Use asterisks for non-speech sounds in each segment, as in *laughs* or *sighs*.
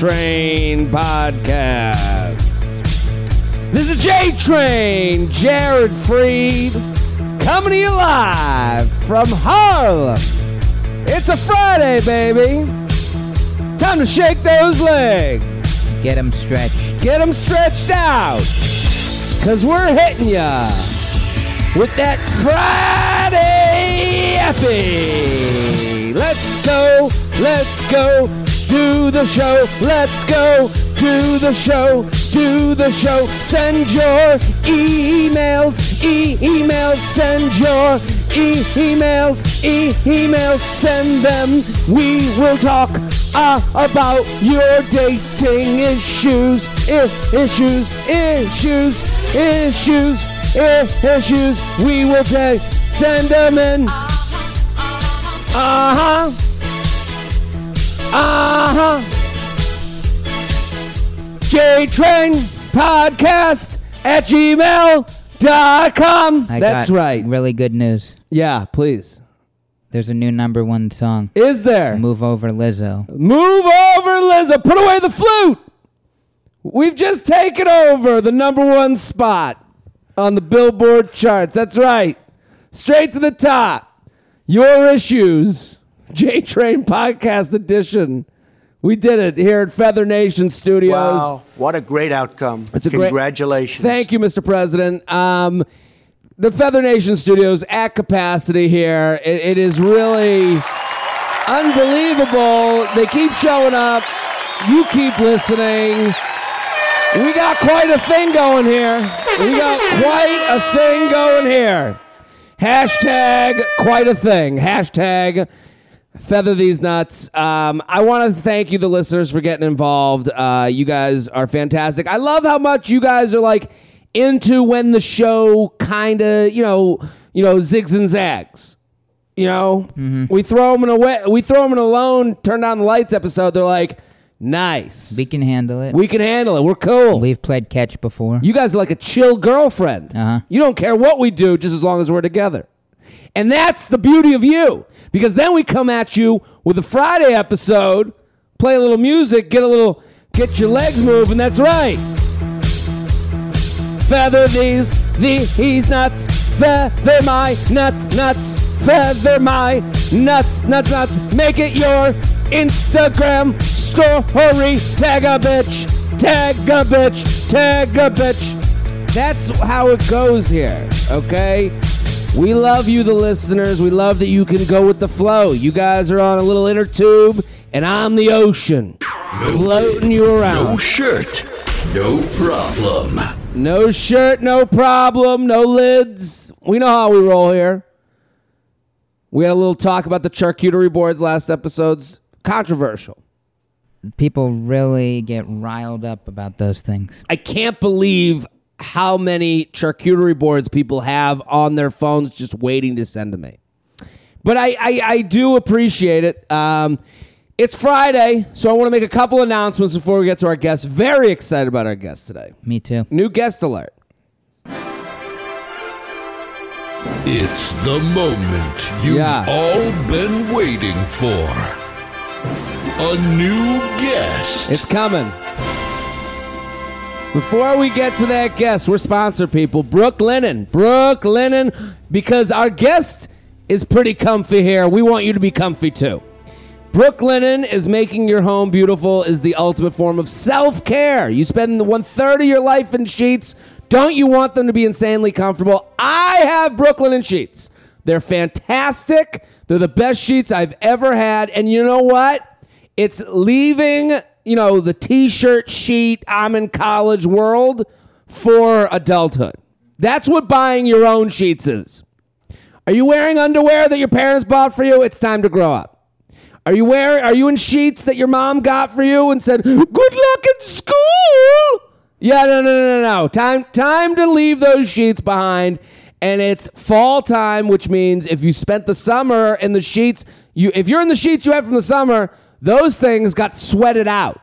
Train Podcast. This is J Train, Jared Freid, coming to you live from Harlem. It's a Friday, baby. Time to shake those legs. Get them stretched. Get them stretched out. Cause we're hitting ya with that Friday epi. Let's go, let's go, do the show. Let's go, do the show, do the show. Send your emails, e emails, send your e emails, e emails, send them. We will talk uh, about your dating issues, I- issues, issues, issues, I- issues. We will take, send them in. Uh huh. Uh huh. J Train Podcast at gmail.com. I That's got right. Really good news. Yeah, please. There's a new number one song. Is there? Move over, Lizzo. Move over, Lizzo. Put away the flute. We've just taken over the number one spot on the Billboard charts. That's right. Straight to the top. Your issues. J Train Podcast Edition. We did it here at Feather Nation Studios. Wow, what a great outcome. It's a great- Congratulations. Thank you, Mr. President. Um, the Feather Nation Studios at capacity here. It, it is really unbelievable. They keep showing up. You keep listening. We got quite a thing going here. We got quite a thing going here. Hashtag quite a thing. Hashtag feather these nuts. Um, I want to thank you, the listeners, for getting involved. Uh, you guys are fantastic. I love how much you guys are like into when the show kind of, you know, you know, zigs and zags. You know, we throw them in a way, we throw them in a lone, turn down the lights episode. They're like, nice. We can handle it. We can handle it. We're cool. We've played catch before. You guys are like a chill girlfriend. Uh-huh. You don't care what we do, just as long as we're together. And that's the beauty of you, because then we come at you with a Friday episode, play a little music, get a little, get your legs moving. That's right. Feather these, these nuts, feather my nuts, nuts, feather my nuts, nuts, nuts. Make it your Instagram story. Tag a bitch, tag a bitch, tag a bitch. That's how it goes here, okay? We love you, the listeners. We love that you can go with the flow. You guys are on a little inner tube, and I'm the ocean, floating you around. No shirt, no problem. No shirt, no problem, no lids. We know how we roll here. We had a little talk about the charcuterie boards last episodes. Controversial. People really get riled up about those things. I can't believe how many charcuterie boards people have on their phones just waiting to send to me. But I, I, I do appreciate it. Um, it's Friday, so I want to make a couple announcements before we get to our guests. Very excited about our guest today. Me too. New guest alert. It's the moment you've Yeah. all been waiting for. A new guest. It's coming. Before we get to that guest, we're sponsor people. Brooklinen. Brook Linen, because our guest is pretty comfy here. We want you to be comfy too. Brooklinen is making your home beautiful is the ultimate form of self-care. You spend one third of your life in sheets. Don't you want them to be insanely comfortable? I have Brooklinen sheets. They're fantastic. They're the best sheets I've ever had. And you know what? It's leaving, you know, the t-shirt sheet I'm in college world for adulthood. That's what buying your own sheets is. Are you wearing underwear that your parents bought for you? It's time to grow up. Are you wearing are you in sheets that your mom got for you and said, "Good luck at school"? Yeah, no, no, no, no, no. Time time to leave those sheets behind. And it's fall time, which means if you spent the summer in the sheets, you if you're in the sheets you had from the summer, those things got sweated out.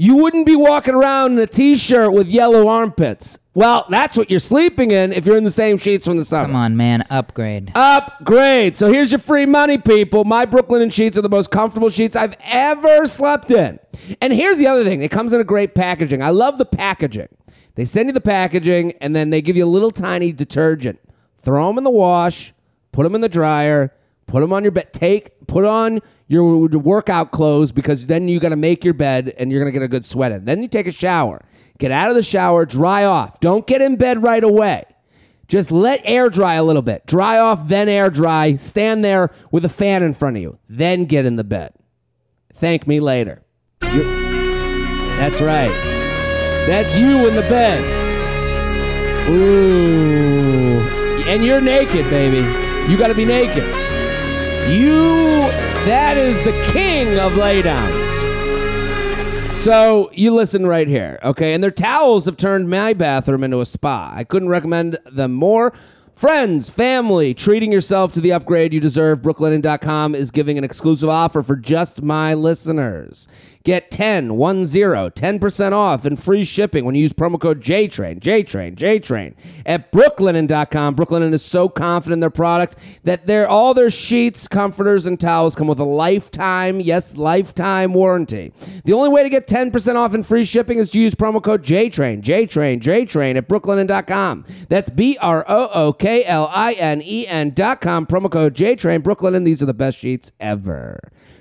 you wouldn't be walking around in a t-shirt with yellow armpits. Well, that's what you're sleeping in if you're in the same sheets from the summer. Come on, man, upgrade. Upgrade. So here's your free money, people. My Brooklinen sheets are the most comfortable sheets I've ever slept in. And here's the other thing: it comes in a great packaging. I love the packaging. They send you the packaging, and then they give you a little tiny detergent. Throw them in the wash, put them in the dryer, put them on your bed. Take, put on your workout clothes because then you got to make your bed and you're gonna get a good sweat in. Then you take a shower. Get out of the shower, dry off. Don't get in bed right away. Just let air dry a little bit. Dry off, then air dry. Stand there with a fan in front of you. Then get in the bed. Thank me later. You- That's right. That's you in the bed. Ooh. And you're naked, baby. You got to be naked. You, that is the king of laydowns. So you listen right here, okay? And their towels have turned my bathroom into a spa. I couldn't recommend them more. Friends, family, treating yourself to the upgrade you deserve. Brooklinen.com is giving an exclusive offer for just my listeners. Get 10, 1 0, 10% off and free shipping when you use promo code JTRAIN, JTRAIN, JTRAIN at brooklinen.com. Brooklinen is so confident in their product that their all their sheets, comforters, and towels come with a lifetime, yes, lifetime warranty. The only way to get 10% off and free shipping is to use promo code JTRAIN, JTRAIN, JTRAIN at brooklinen.com. That's B R O O K L I N E N.com. Promo code JTRAIN, Brooklinen. These are the best sheets ever.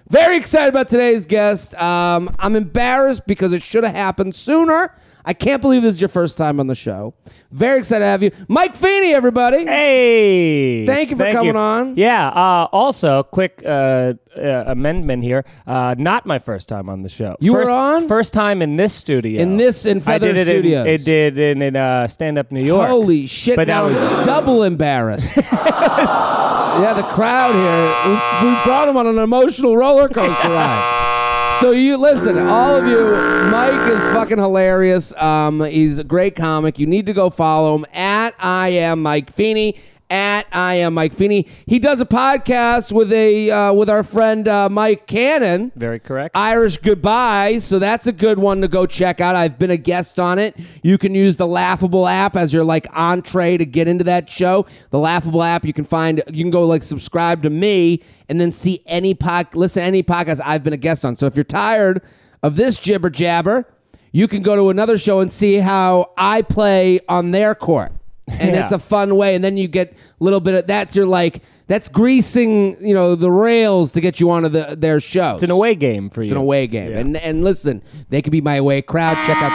Very excited about today's guest. Um, I'm embarrassed because it should have happened sooner. I can't believe this is your first time on the show. Very excited to have you. Mike Feeney, everybody. Hey! Thank you for coming on. Yeah. Uh, also, quick uh, uh, amendment here. Uh, not my first time on the show. You were on? first time in this studio. In this- in I Feather did it Studios. In, it did in, in uh, stand up New York. Holy shit. But now I'm was- double embarrassed. *laughs* yeah, the crowd here. We, we brought him on an emotional roller coaster ride. So you listen, all of you. Mike is fucking hilarious. Um, he's a great comic. You need to go follow him at I am Mike Feeney. At I am Mike Feeney. He does a podcast with a uh, with our friend uh, Mike Cannon. Very correct. Irish Goodbye. So that's a good one to go check out. I've been a guest on it. You can use the Laughable app as your like entree to get into that show. The Laughable app, you can find, you can go like subscribe to me and then see any pod, listen to any podcast I've been a guest on. So if you're tired of this jibber jabber, you can go to another show and see how I play on their court. And Yeah. it's a fun way. And then you get a little bit of that's your like that's greasing, you know, the rails to get you onto the their show. it's an away game for you. It's an away game, Yeah. and and listen, they could be my away crowd. Check out,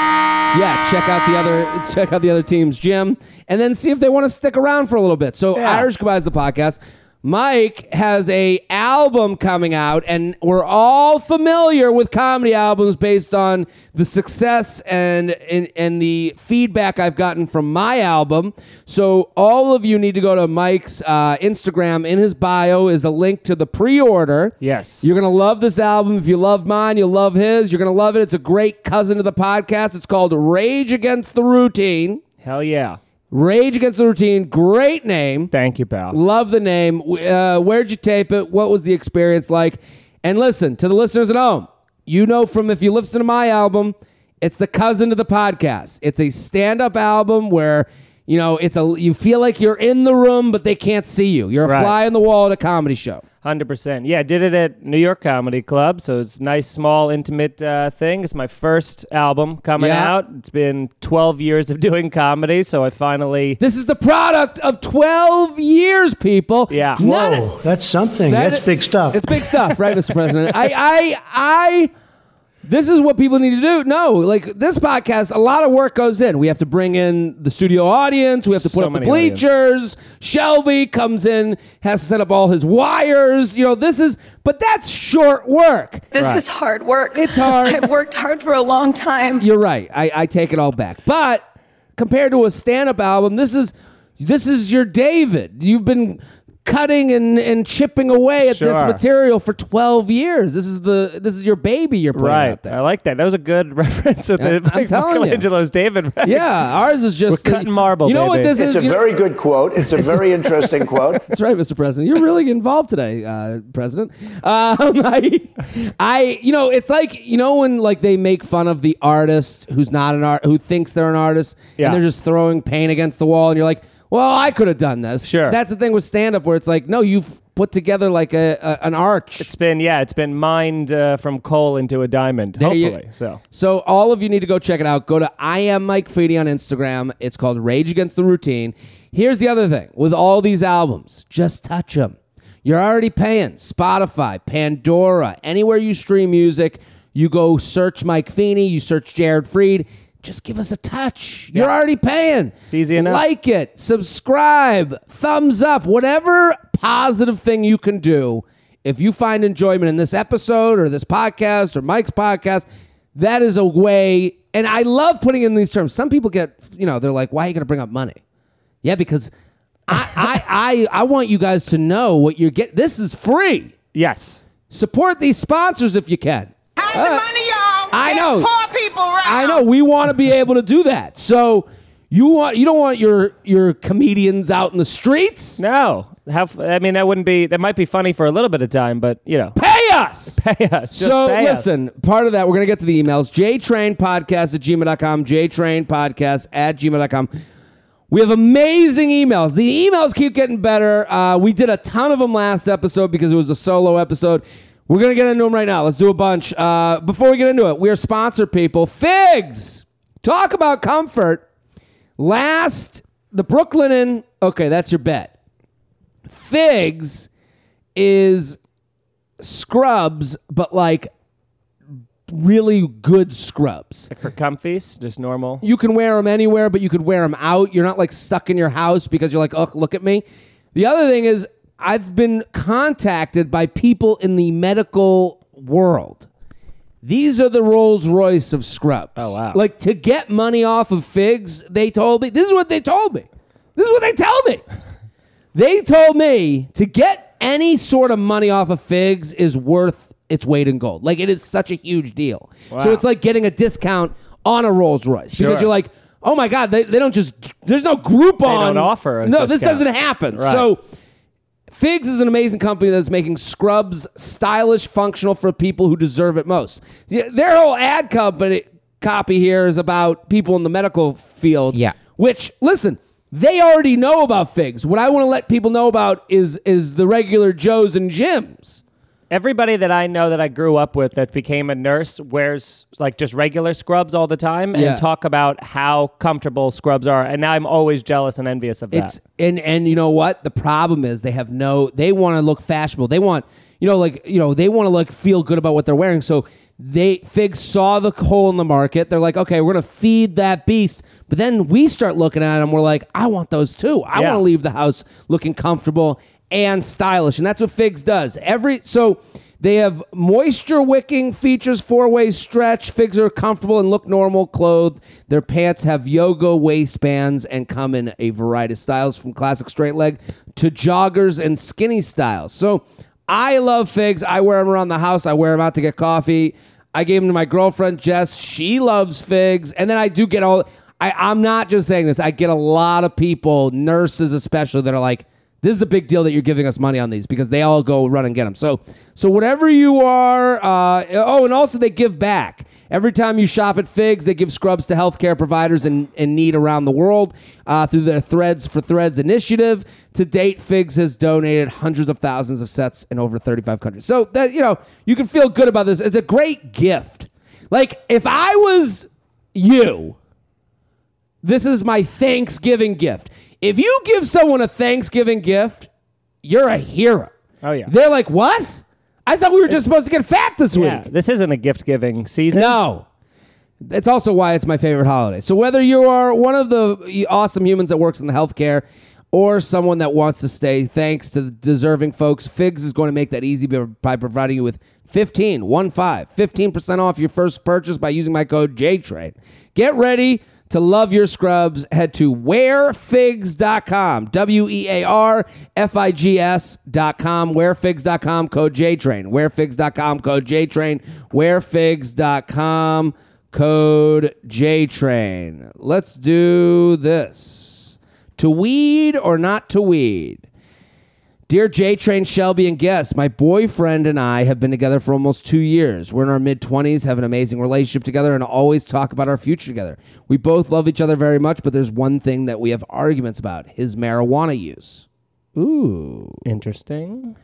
yeah, check out the other, check out the other team's gym, and then see if they want to stick around for a little bit. So Yeah. Irish Goodbye is the podcast. Mike has a album coming out, and we're all familiar with comedy albums based on the success and and, and the feedback I've gotten from my album. So all of you need to go to Mike's uh, Instagram. In his bio is a link to the pre-order. Yes. You're going to love this album. If you love mine, you'll love his. You're going to love it. It's a great cousin to the podcast. It's called Rage Against the Routine. Hell yeah. Rage Against the Routine. Great name. Thank you, pal. Love the name. Uh, where'd you tape it? What was the experience like? And listen to the listeners at home. You know from if you listen to my album, it's the cousin to the podcast. It's a stand-up album where you know it's a you feel like you're in the room, but they can't see you. You're a Right. fly on the wall at a comedy show. Hundred percent. Yeah, I did it at New York Comedy Club, so it's nice, small, intimate uh, thing. It's my first album coming Yeah. out. It's been twelve years of *laughs* doing comedy, so I finally. This is the product of 12 years, people. Yeah. None- Whoa, that's something. that- that's big stuff. It's big stuff, right, Mr. President? I, I, I. This is what people need to do. No, like this podcast, a lot of work goes in. We have to bring in the studio audience. We have to put So up the many audience. bleachers. Shelby comes in, has to set up all his wires. You know, this is, but that's short work. This is hard work. It's *laughs* hard. I've worked hard for a long time. You're right. I, I take it all back. But compared to a stand-up album, this is this is your David. You've been cutting and, and chipping away at this Sure. material for 12 years. This is the this is your baby you're putting Right. out there. I like that. That was a good *laughs* reference with I'm- the I'm telling you. Michelangelo's David. Right? yeah, ours is just We're cutting marble, You know what baby. this It's is? a You know- very good quote. It's a very *laughs* interesting quote. That's right, Mr. President. You're really involved today, uh, President. Um, *laughs* I, I, you know, it's like you know when like they make fun of the artist who's not an art, who thinks they're an artist, Yeah. and they're just throwing paint against the wall, and you're like, well, I could have done this. Sure. That's the thing with stand up, where it's like, no, you've put together like a, a an arch. It's been yeah, it's been mined uh, from coal into a diamond. There you- hopefully, so So all of you need to go check it out. Go to I am Mike Feeney on Instagram. It's called Rage Against the Routine. Here's the other thing with all these albums, just touch them. You're already paying Spotify, Pandora, anywhere you stream music. You go search Mike Feeney, you search Jared Freid. Just give us a touch. You're Yeah. already paying. It's easy enough. Like it, subscribe, thumbs up, whatever positive thing you can do. If you find enjoyment in this episode or this podcast or Mike's podcast, that is a way. And I love putting in these terms. Some people get, you know, they're like, why are you going to bring up money? Yeah, because I, I, *laughs* I, I want you guys to know what you're getting. This is free. yes, Support these sponsors if you can. Hide Uh, the money, y'all. I There's know. Poor people around. I know we want to be able to do that. So you want you don't want your your comedians out in the streets. no. How? f- I mean, that wouldn't be. That might be funny for a little bit of time, but you know, Pay us. *laughs* pay us. Just so pay us. listen, part of that, we're gonna get to the emails. JTrainPodcast at gmail.com, JTrainPodcast at gmail.com. We have amazing emails. The emails keep getting better. Uh, we did a ton of them last episode because it was a solo episode. We're going to get into them right now. Let's do a bunch. Uh, before we get into it, we are sponsored people. Figs! Talk about comfort. Last, the Brooklinen. Okay, that's your bet. Figs is scrubs, but like really good scrubs. Like for comfies, just normal. You can wear them anywhere, but you could wear them out. You're not like stuck in your house because you're like, oh, look at me. The other thing is, I've been contacted by people in the medical world. These are the Rolls Royce of scrubs. Oh, wow. Like to get money off of figs, they told me. This is what they told me. This is what they tell me. *laughs* They told me to get any sort of money off of figs is worth its weight in gold. Like it is such a huge deal. So it's like getting a discount on a Rolls Royce because you're like, oh my god, they, they don't just there's no Groupon. don't offer no, this doesn't happen. Right. So. Figs is an amazing company that's making scrubs stylish, functional for people who deserve it most. Their whole ad company copy here is about people in the medical field. Yeah. Which, listen, they already know about figs. What I want to let people know about is is the regular Joes and Jims. Everybody that I know that I grew up with that became a nurse wears like just regular scrubs all the time Yeah. and talk about how comfortable scrubs are. And now I'm always jealous and envious of that. It's and and you know what? The problem is they have no. They want to look fashionable. They want you know like you know they want to look feel good about what they're wearing. So they Figs saw the hole in the market. They're like, okay, we're gonna feed that beast. But then we start looking at them. We're like, I want those too. I Yeah. want to leave the house looking comfortable and stylish, and that's what Figs does. Every so. They have moisture wicking features, four way stretch. Figs are comfortable and look normal clothed. Their pants have yoga waistbands and come in a variety of styles from classic straight leg to joggers and skinny styles. So I love Figs. I wear them around the house. I wear them out to get coffee. I gave them to my girlfriend Jess. She loves Figs. And then I do get all. I, I'm not just saying this. I get a lot of people, nurses especially, that are like, this is a big deal that you're giving us money on these because they all go run and get them. So, so whatever you are. Uh, oh, and also they give back. Every time you shop at Figs, they give scrubs to healthcare providers in, in need around the world uh, through their Threads for Threads initiative. To date, Figs has donated hundreds of thousands of sets in over 35 countries. So that you know, you can feel good about this. It's a great gift. Like if I was you, this is my Thanksgiving gift. If you give someone a Thanksgiving gift, you're a hero. Oh, yeah. They're like, what? I thought we were just supposed to get fat this yeah, week. this isn't a gift giving season. No. That's also why it's my favorite holiday. So whether you are one of the awesome humans that works in the healthcare or someone that wants to stay, thanks to the deserving folks, Figs is going to make that easy by providing you with 15, one five, 15% off your first purchase by using my code JTRAIN. Get ready To love your scrubs, head to wearfigs.com. W E A R F I G S.com. Wearfigs.com, code JTrain. Wearfigs.com, code JTrain. Wearfigs.com, code JTrain. Let's do this. To weed or not to weed? Dear J Train, Shelby, and guests, my boyfriend and I have been together for almost two years. We're in our mid 20s, have an amazing relationship together, and always talk about our future together. We both love each other very much, but there's one thing that we have arguments about his marijuana use. Ooh. Interesting.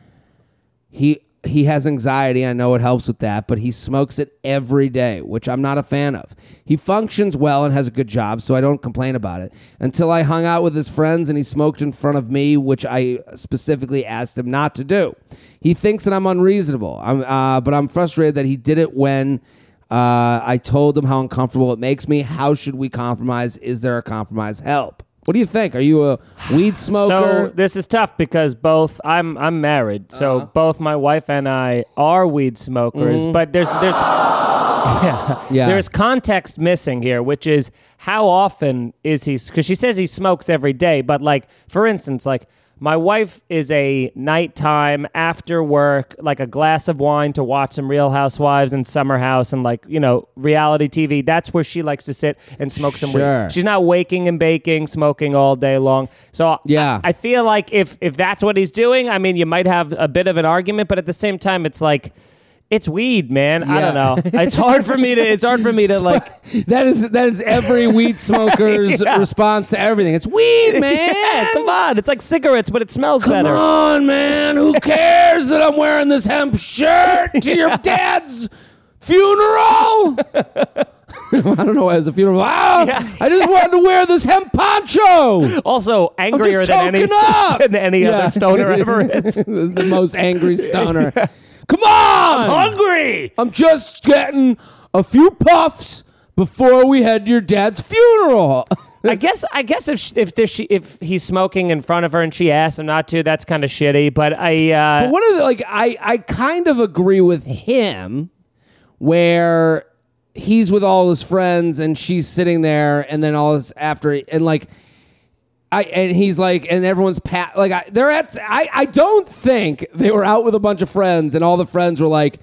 He he has anxiety. I know it helps with that, but he smokes it every day, which I'm not a fan of. He functions well and has a good job, so I don't complain about it. Until I hung out with his friends and he smoked in front of me, which I specifically asked him not to do. He thinks that I'm unreasonable, I'm, uh, but I'm frustrated that he did it when uh, I told him how uncomfortable it makes me. How should we compromise? Is there a compromise? Help. What do you think? Are you a weed *sighs* smoker? So this is tough because both I'm I'm married, so Uh-huh. both my wife and I are weed smokers. But there's there's *gasps* yeah. Yeah. there's context missing here, which is how often is he? Because she says he smokes every day, but like for instance, like my wife is a nighttime after work, like a glass of wine to watch some Real Housewives and Summer House and like you know reality TV. That's where she likes to sit and smoke some Sure. weed. She's not waking and baking, smoking all day long. So Yeah. I, I feel like if if that's what he's doing, I mean, you might have a bit of an argument, but at the same time, it's like. It's weed, man. I don't know. It's hard for me to. It's hard for me to *laughs* like. that is that is every weed *laughs* smoker's Yeah. response to everything. It's weed, *laughs* man. Yeah, come on. It's like cigarettes, but it smells better. Come better. on, man. Who cares that I'm wearing this hemp shirt to your dad's funeral? I don't know why it's a funeral. Ah, I just wanted to wear this hemp poncho. Also, angrier than any choking up. than any Yeah. other stoner ever is. the most angry stoner. Come on. Hungry. I'm just getting a few puffs before we head to your dad's funeral. *laughs* I guess. I guess if sh- if there's she, if he's smoking in front of her and she asks him not to, that's kind of shitty. But I. Uh, But one of the like I I kind of agree with him where he's with all his friends and she's sitting there and then all this after and like I and he's like and everyone's pat like I, they're at I I don't think they were out with a bunch of friends and all the friends were like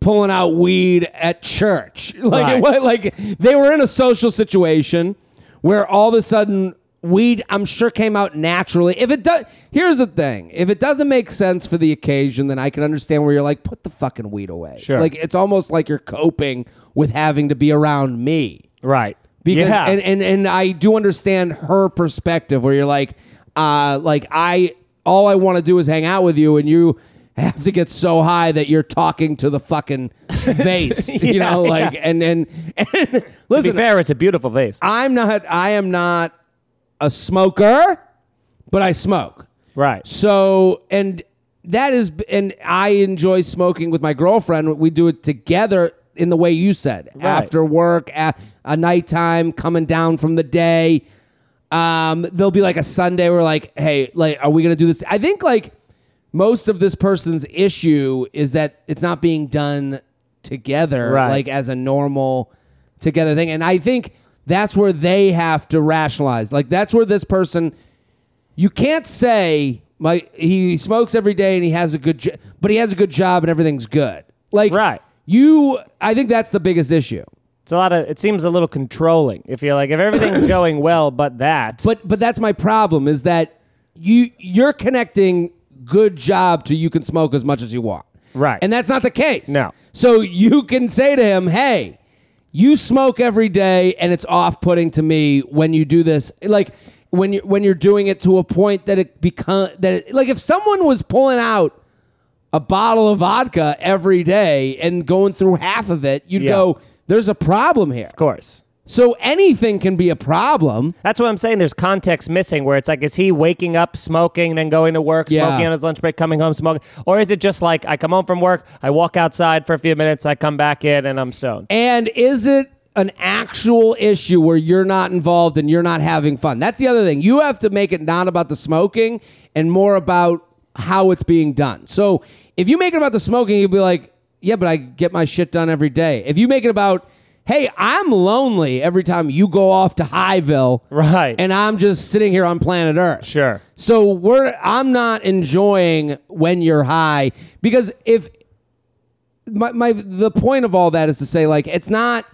pulling out weed at church *laughs* like Right. it was like they were in a social situation where all of a sudden weed I'm sure came out naturally if it does here's the thing if it doesn't make sense for the occasion then I can understand where you're like put the fucking weed away Sure. like it's almost like you're coping with having to be around me right. Because yeah. and, and and I do understand her perspective where you're like uh like I all I want to do is hang out with you and you have to get so high that you're talking to the fucking *laughs* vase you know like and and, and *laughs* to be listen fair, it's a beautiful vase. I'm not I am not a smoker but I smoke right. so, and that is, and I enjoy smoking with my girlfriend. We do it together in the way you said, after work, at a nighttime, coming down from the day. Um, there'll be like a Sunday where like, hey, like, are we gonna do this? I think like most of this person's issue is that it's not being done together, Right. like as a normal together thing. And I think that's where they have to rationalize. Like that's where this person you can't say my he smokes every day and he has a good jo- but he has a good job and everything's good. Like Right. You I think that's the biggest issue. It's a lot of. It seems a little controlling. If you're like, if everything's *coughs* going well, but that. But but that's my problem is that you you're connecting good job to you can smoke as much as you want. Right. And that's not the case. No. So you can say to him, "Hey, you smoke every day and it's off-putting to me when you do this." Like when you when you're doing it to a point that it become that it, like if someone was pulling out a bottle of vodka every day and going through half of it, you'd Yeah. go, "There's a problem here." of course. So anything can be a problem. That's what I'm saying. There's context missing where it's like, is he waking up smoking, then going to work, Yeah. smoking on his lunch break, coming home smoking? Or is it just like, I come home from work, I walk outside for a few minutes, I come back in, and I'm stoned? And is it an actual issue where you're not involved and you're not having fun? That's the other thing. You have to make it not about the smoking and more about how it's being done. So if you make it about the smoking, you'll be like, yeah, but I get my shit done every day. If you make it about, hey, I'm lonely every time you go off to Highville, Right. And I'm just sitting here on planet Earth. Sure. So we're I'm not enjoying when you're high because if my, my the point of all that is to say like it's not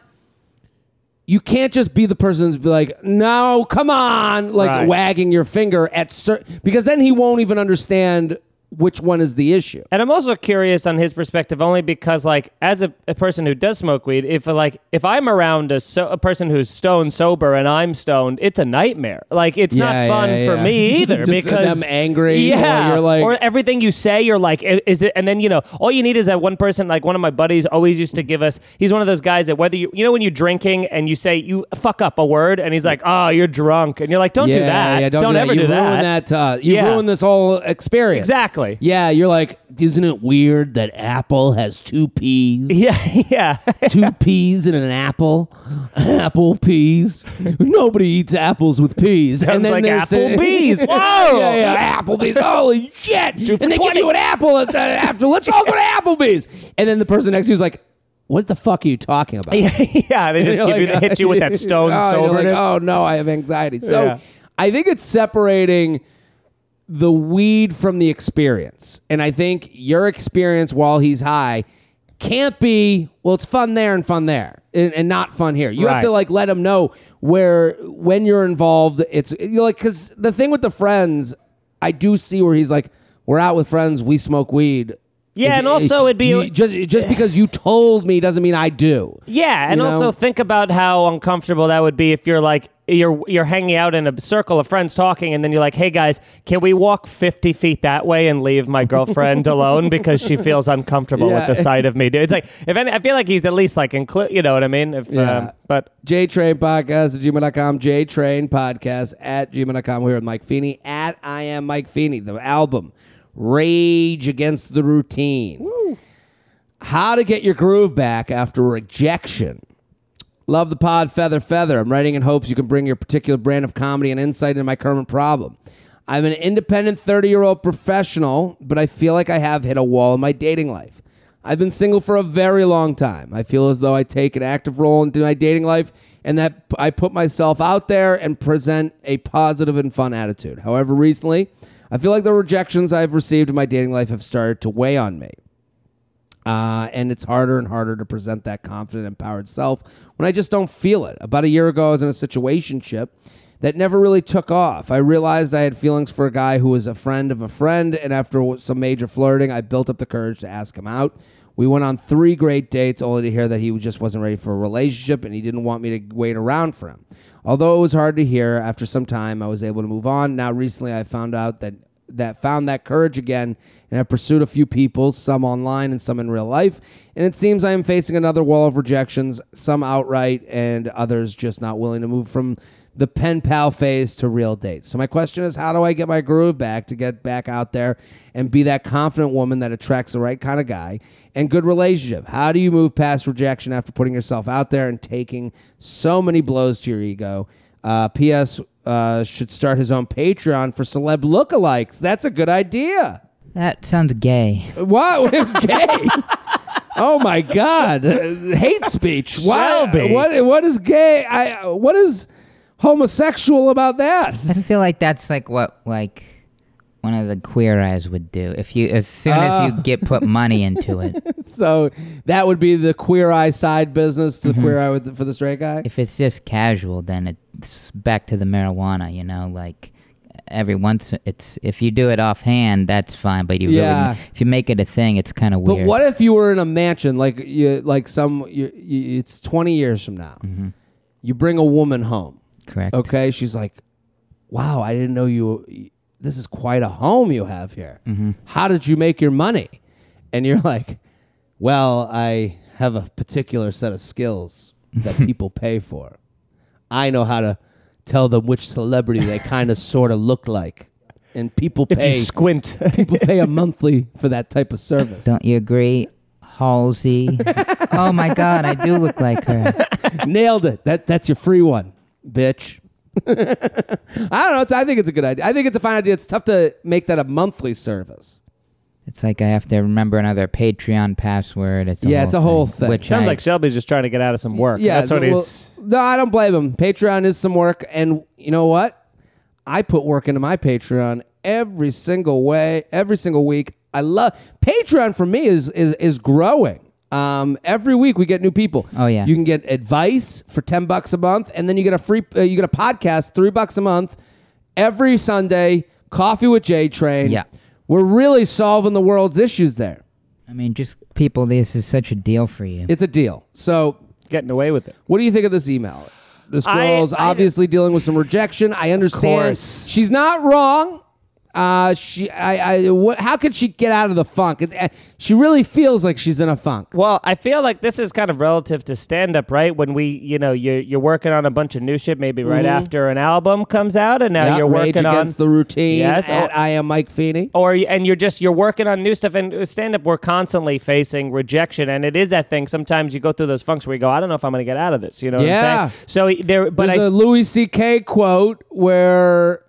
you can't just be the person to be like no come on like Right. wagging your finger at certain because then he won't even understand which one is the issue. And I'm also curious on his perspective, only because, like, as a, a person who does smoke weed, if like if I'm around a so, a person who's stone sober and I'm stoned, it's a nightmare. Like, it's Yeah, not fun yeah, for yeah. me *laughs* either Just because them angry, or Yeah, you're like- or everything you say, you're like, "I- is it? And then you know, all you need is that one person. Like one of my buddies always used to give us. He's one of those guys that whether you you know when you're drinking and you say you fuck up a word and he's like, oh, you're drunk, and you're like, don't do that. Yeah, don't, don't do ever that. do that. ruined that. Uh, you've Yeah. ruined this whole experience. Exactly. Yeah, you're like, isn't it weird that Apple has two peas? *laughs* Yeah, yeah. two peas in an apple, *laughs* apple peas. Nobody eats apples with peas. Sounds like there's- Applebee's. *laughs* Whoa! yeah, yeah, Applebee's. Holy shit! Two and for they give you an apple at the, after. Let's all go to Applebee's. And then the person next to you is like, "What the fuck are you talking about?" yeah, they just give you, like, hit you with that oh, stone oh, you're like, soberness. oh no, I have anxiety. So Yeah. I think it's separating the weed from the experience. And I think your experience while he's high can't be, well, it's fun there and fun there and, and not fun here. You have to like let him know where, when you're involved, it's you're like, cause the thing with the friends, I do see where he's like, we're out with friends, we smoke weed. Yeah, If- and also it'd be- you- just just because you told me doesn't mean I do. Yeah, and You know? also think about how uncomfortable that would be if you're like you're you're hanging out in a circle of friends talking, and then you're like, "Hey guys, can we walk fifty feet that way and leave my girlfriend *laughs* alone because she feels uncomfortable Yeah. with the sight of me?" Dude, it's like if any, I feel like he's at least like include, you know what I mean? If Yeah. um, but JTrain Podcast at gmail.com. JTrain Podcast at gmail.com. We're here with Mike Feeney at I Am Mike Feeney. The album, Rage Against the Routine. How to get your groove back after rejection. Love the pod, Feather Feather. I'm writing in hopes you can bring your particular brand of comedy and insight into my current problem. I'm an independent 30 year old professional, but I feel like I have hit a wall in my dating life. I've been single for a very long time. I feel as though I take an active role into my dating life and that I put myself out there and present a positive and fun attitude. However, recently, I feel like the rejections I've received in my dating life have started to weigh on me. Uh, and it's harder and harder to present that confident, empowered self when I just don't feel it. About a year ago, I was in a situationship that never really took off. I realized I had feelings for a guy who was a friend of a friend, and after some major flirting, I built up the courage to ask him out. We went on three great dates, only to hear that he just wasn't ready for a relationship and he didn't want me to wait around for him. Although it was hard to hear, after some time, I was able to move on. Now, recently, I found out that that found that courage again and have pursued a few people, some online and some in real life. And it seems I am facing another wall of rejections, some outright and others just not willing to move from the pen pal phase to real dates. So my question is how do I get my groove back to get back out there and be that confident woman that attracts the right kind of guy and good relationship? How do you move past rejection after putting yourself out there and taking so many blows to your ego? Uh, P.S. Uh, should start his own Patreon for celeb lookalikes. That's a good idea. That sounds gay. What? *laughs* gay? oh my God! Hate speech. Shelby. What? What is gay? I. What is homosexual about that? I feel like that's like what like one of the queer eyes would do if you as soon as you oh. get put money into it. *laughs* So that would be the queer eye side business to mm-hmm. queer eye with, for the straight guy. If it's just casual, then it's back to the marijuana. You know, like every once it's if you do it offhand, that's fine. But you Yeah. really if you make it a thing, it's kind of weird. But what if you were in a mansion, like you, like some, you, you, it's twenty years from now. Mm-hmm. You bring a woman home. Correct. Okay, she's like, "Wow, I didn't know you. This is quite a home you have here. Mm-hmm. How did you make your money?" And you're like, "Well, I have a particular set of skills that *laughs* people pay for. I know how to tell them which celebrity they kind of sort of look like, and people if pay you squint, people pay a monthly for that type of service." Don't you agree, Halsey? *laughs* oh my God, I do look like her. Nailed it. That that's your free one, bitch. *laughs* I don't know. It's, I think it's a good idea. I think it's a fine idea. It's tough to make that a monthly service. It's like I have to remember another Patreon password. It's a Yeah, it's a whole thing. Which Sounds I- like Shelby's just trying to get out of some work. Yeah, that's what well, he's. No, I don't blame him. Patreon is some work, and you know what? I put work into my Patreon every single way, every single week. I love Patreon. For me, is is is growing. Um, every week we get new people. Oh, yeah. you can get advice for ten bucks a month, and then you get a free, uh, you get a podcast three bucks a month every Sunday. Coffee with J Train. Yeah. We're really solving the world's issues there. I mean, just people. This is such a deal for you. It's a deal. So getting away with it. What do you think of this email? This I- girl's I- obviously dealing with some rejection. I understand. course. She's not wrong. Uh, she, I, I, what, how could she get out of the funk? Uh, she really feels like she's in a funk. Well, I feel like this is kind of relative to stand up, right? When we, you know, you're, you're working on a bunch of new shit, maybe right after an album comes out, and now you're working on the routine. Yes, at or- I am Mike Feeney. or and you're just you're working on new stuff and stand up we're constantly facing rejection and it is that thing sometimes you go through those funks where you go i don't know if i'm going to get out of this you know what Yeah. i'm saying so there but There's I, a Louis C.K. quote where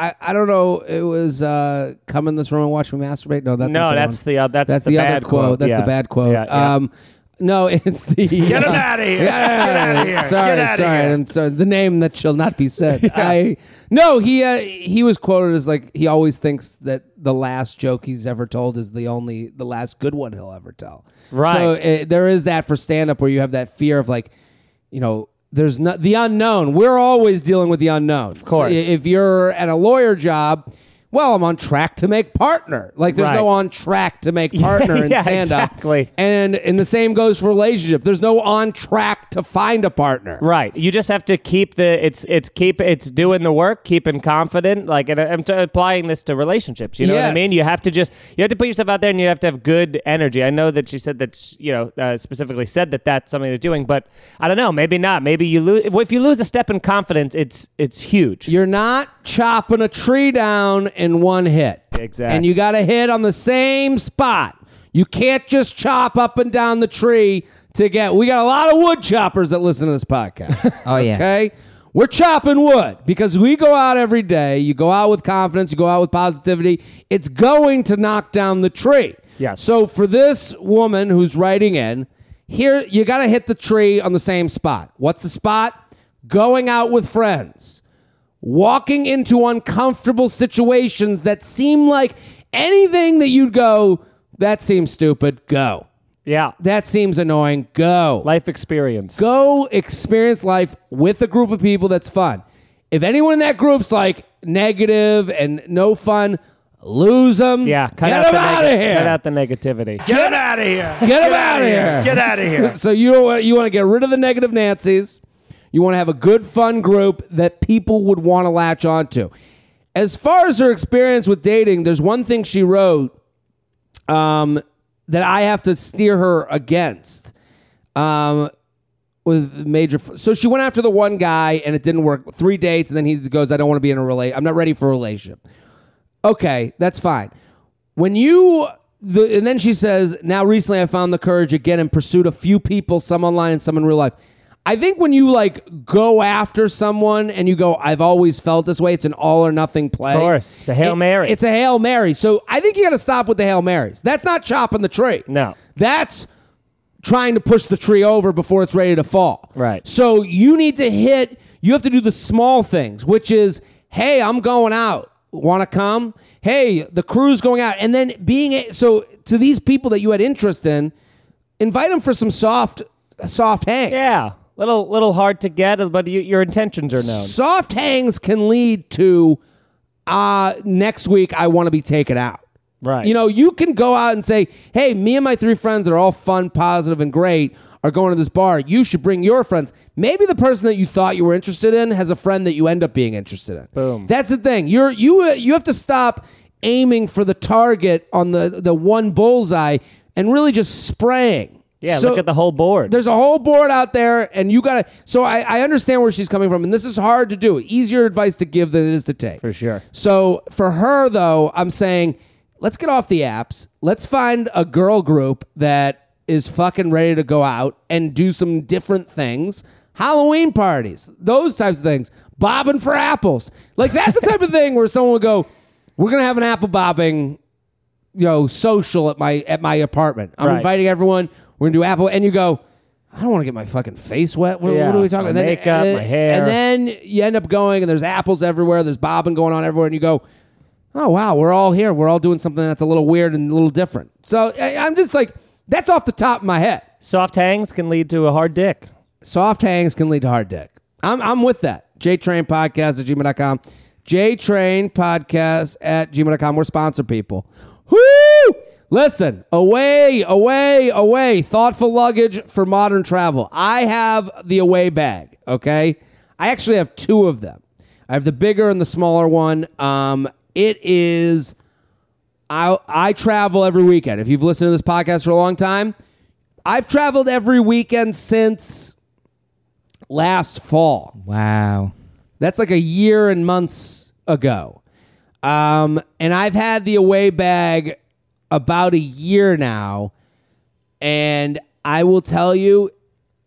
I, I don't know. It was uh, come in this room and watch me masturbate. No, that's No, the that's one. the, uh, that's that's the the, bad other quote. quote. That's Yeah. the bad quote. Yeah, yeah. Um, no, *laughs* it's the Get him uh, out of here. Yeah, Get out of here. Sorry, sorry. I'm sorry. The name that shall not be said. *laughs* I no. He uh, he was quoted as like he always thinks that the last joke he's ever told is the only the last good one he'll ever tell. Right. So uh, there is that for stand up where you have that fear of like, you know. There's not the unknown. We're always dealing with the unknown. Of course. if you're at a lawyer job, well, I'm on track to make partner. Like there's Right. no on track to make *laughs* partner in Yeah, stand up. exactly. And and the same goes for relationship. There's no on track to find a partner. right you just have to keep the it's it's keep it's doing the work keeping confident like and i'm t- applying this to relationships you know what i mean you have to just you have to put yourself out there and you have to have good energy i know that she said that you know uh, specifically said that that's something they're doing but i don't know maybe not maybe you lose if you lose a step in confidence it's it's huge You're not chopping a tree down in one hit. Exactly. And you got to hit on the same spot. You can't just chop up and down the tree to get. We got a lot of wood choppers that listen to this podcast. *laughs* Oh, yeah. Okay? We're chopping wood because we go out every day. You go out with confidence, you go out with positivity. It's going to knock down the tree. Yes. So for this woman who's writing in, here you got to hit the tree on the same spot. What's the spot? Going out with friends walking into uncomfortable situations that seem like anything that you'd go, that seems stupid, go. yeah That seems annoying, go. life experience Go experience life with a group of people that's fun. If anyone in that group's like negative and no fun, lose them. yeah cut get out them the out neg- of here. cut out the negativity Get him out of here. Get him out of here. Get out of here. *laughs* So you want, you want to get rid of the negative Nancy's. You want to have a good, fun group that people would want to latch onto. As far as her experience with dating, there's one thing she wrote um, that I have to steer her against. Um, with major, so she went after the one guy and it didn't work. Three dates, and then he goes, "I don't want to be in a relate. I'm not ready for a relationship." Okay, that's fine. When you the and then she says, "Now recently I found the courage again and pursued a few people, some online and some in real life." I think when you like go after someone and you go, "I've always felt this way," it's an all or nothing play. Of course. It's a Hail It- Mary. It's a hail mary. So I think you got to stop with the hail marys. That's not chopping the tree. No. that's trying to push the tree over before it's ready to fall. Right. So you need to hit, you have to do the small things, which is, hey, I'm going out. Want to come? Hey, the crew's going out. And then being, a, so to these people that you had interest in, invite them for some soft, soft hangs. yeah little little hard to get but you, your intentions are known Soft hangs can lead to, uh, next week I want to be taken out. right You know, you can go out and say, hey, me and my three friends that are all fun, positive, and great are going to this bar. You should bring your friends. Maybe the person that you thought you were interested in has a friend that you end up being interested in. Boom. That's the thing. You're you uh, you have to stop aiming for the target on the the one bullseye and really just spraying. Yeah So- look at the whole board there's a whole board out there, and you gotta. So I, I understand where she's coming from, and this is hard to do. Easier advice to give than it is to take. For sure. So for her though, I'm saying let's get off the apps. Let's find a girl group that is fucking ready to go out and do some different things. Halloween parties, those types of things. Bobbing for apples, like that's the type of thing where someone would go, "We're gonna have an apple bobbing you know social at my at my apartment. I'm Right. inviting everyone. We're gonna do Apple, and you go. I don't want to get my fucking face wet. What, Yeah, what are we talking? my and then, makeup, uh, my hair. and then you end up going, and there's apples everywhere. There's bobbing going on everywhere, and you go, "Oh wow, we're all here. We're all doing something that's a little weird and a little different." So I, I'm just like, that's off the top of my head. Soft hangs can lead to a hard dick. Soft hangs can lead to hard dick. I'm, I'm with that. JTrain Podcast at gmail.com. JTrain Podcast at gmail.com. We're sponsor people. Woo! Listen, away, away, away. Thoughtful luggage for modern travel. I have the away bag, okay? I actually have two of them. I have the bigger and the smaller one. Um, it is I I travel every weekend. If you've listened to this podcast for a long time, I've traveled every weekend since last fall. Wow. That's like a year and months ago. Um, and I've had the away bag about a year now, and I will tell you,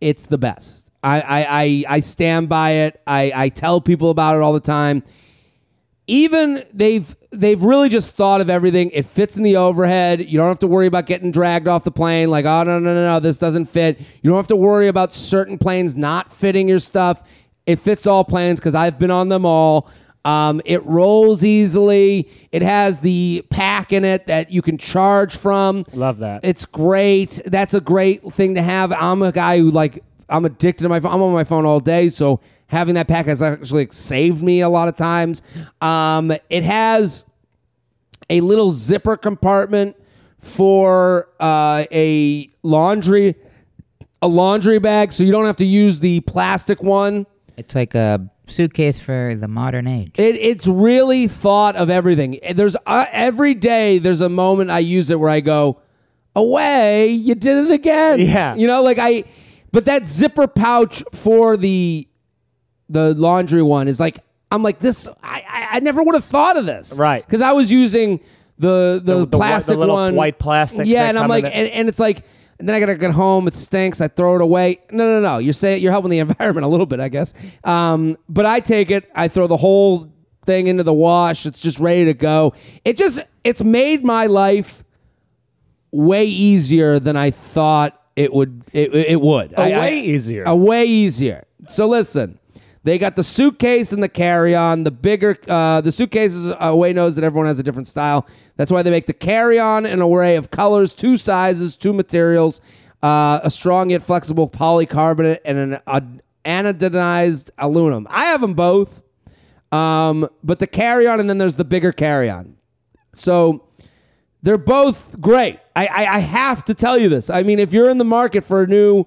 it's the best. I I, I, I stand by it. I, I tell people about it all the time. Even they've they've really just thought of everything. It fits in the overhead. You don't have to worry about getting dragged off the plane. Like, oh no no no no, this doesn't fit. You don't have to worry about certain planes not fitting your stuff. It fits all planes because I've been on them all. Um, it rolls easily. It has the pack in it that you can charge from. Love that. It's great. That's a great thing to have. I'm a guy who like I'm addicted to my phone. I'm on my phone all day, so having that pack has actually like, saved me a lot of times. Um, it has a little zipper compartment for uh, a laundry a laundry bag, so you don't have to use the plastic one. It's like a suitcase for the modern age. It, it's really thought of everything. There's uh, every day there's a moment I use it where I go, away, you did it again. Yeah. you know, like I. But that zipper pouch for the the laundry one is like I'm like this. I I, I never would have thought of this. Right. Because I was using the the, The- the whi- the plastic little one, white plastic Yeah, and I'm like, and, and it's like. And then I gotta get home. It stinks. I throw it away. No, no, no. You're saying you're helping the *laughs* environment a little bit, I guess. Um, but I take it. I throw the whole thing into the wash. It's just ready to go. It just it's made my life way easier than I thought it would. It, it would. A I- I- way easier. A way easier. So listen, they got the suitcase and the carry-on. The bigger, uh, the suitcase is a way knows that everyone has a different style. That's why they make the carry-on an array of colors, two sizes, two materials, uh, a strong yet flexible polycarbonate, and an uh, anodized aluminum. I have them both, um, but the carry-on and then there's the bigger carry-on. So they're both great. I, I, I have to tell you this. I mean, if you're in the market for a new,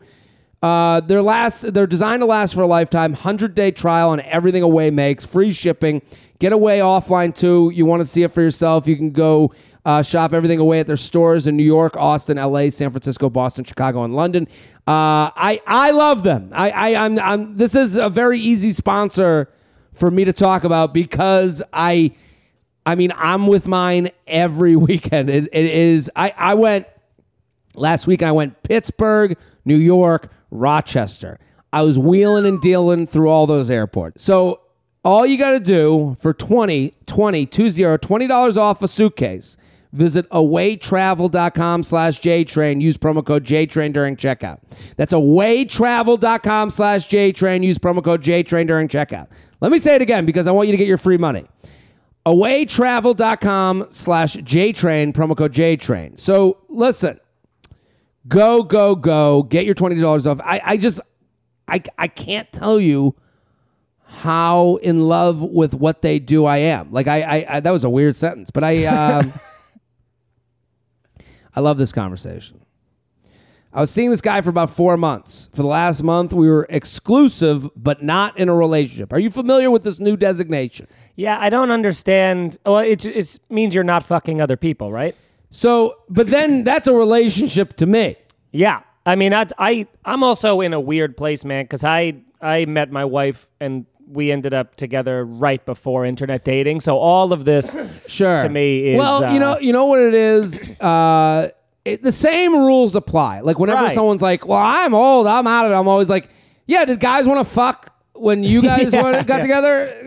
uh, they're last, they're designed to last for a lifetime. Hundred day trial on everything Away makes, free shipping. Get Away offline too. You want to see it for yourself? You can go uh, shop everything Away at their stores in New York, Austin, L.A., San Francisco, Boston, Chicago, and London. Uh, I I love them. I, I I'm, I'm this is a very easy sponsor for me to talk about because I. I mean, I'm with mine every *laughs* weekend. It, it is. I, I went last week. I went Pittsburgh, New York, Rochester. I was wheeling and dealing through all those airports. So all you got to do for 20, 20, 20, $20 off a suitcase, visit awaytravel.com slash JTrain. Use promo code JTrain during checkout. That's awaytravel.com slash JTrain. Use promo code JTrain during checkout. Let me say it again because I want you to get your free money awaytravel.com slash jtrain promo code jtrain so listen go go go get your $20 off i, I just I, I can't tell you how in love with what they do i am like i, I, I that was a weird sentence but i *laughs* um, i love this conversation I was seeing this guy for about four months. For the last month, we were exclusive, but not in a relationship. Are you familiar with this new designation? yeah, I don't understand. Well, it it means you're not fucking other people, right? So, but then that's a relationship to me. Yeah, I mean, I, I I'm also in a weird place, man, because I I met my wife and we ended up together right before internet dating. So all of this, *clears throat* Sure. To me is, well, you uh, know, you know what it is. Uh, it, the same rules apply. Like whenever Right. someone's like, "Well, I'm old, I'm out of it," I'm always like, "Yeah, did guys want to fuck when you *laughs* guys Yeah, went- got yeah. together? *laughs*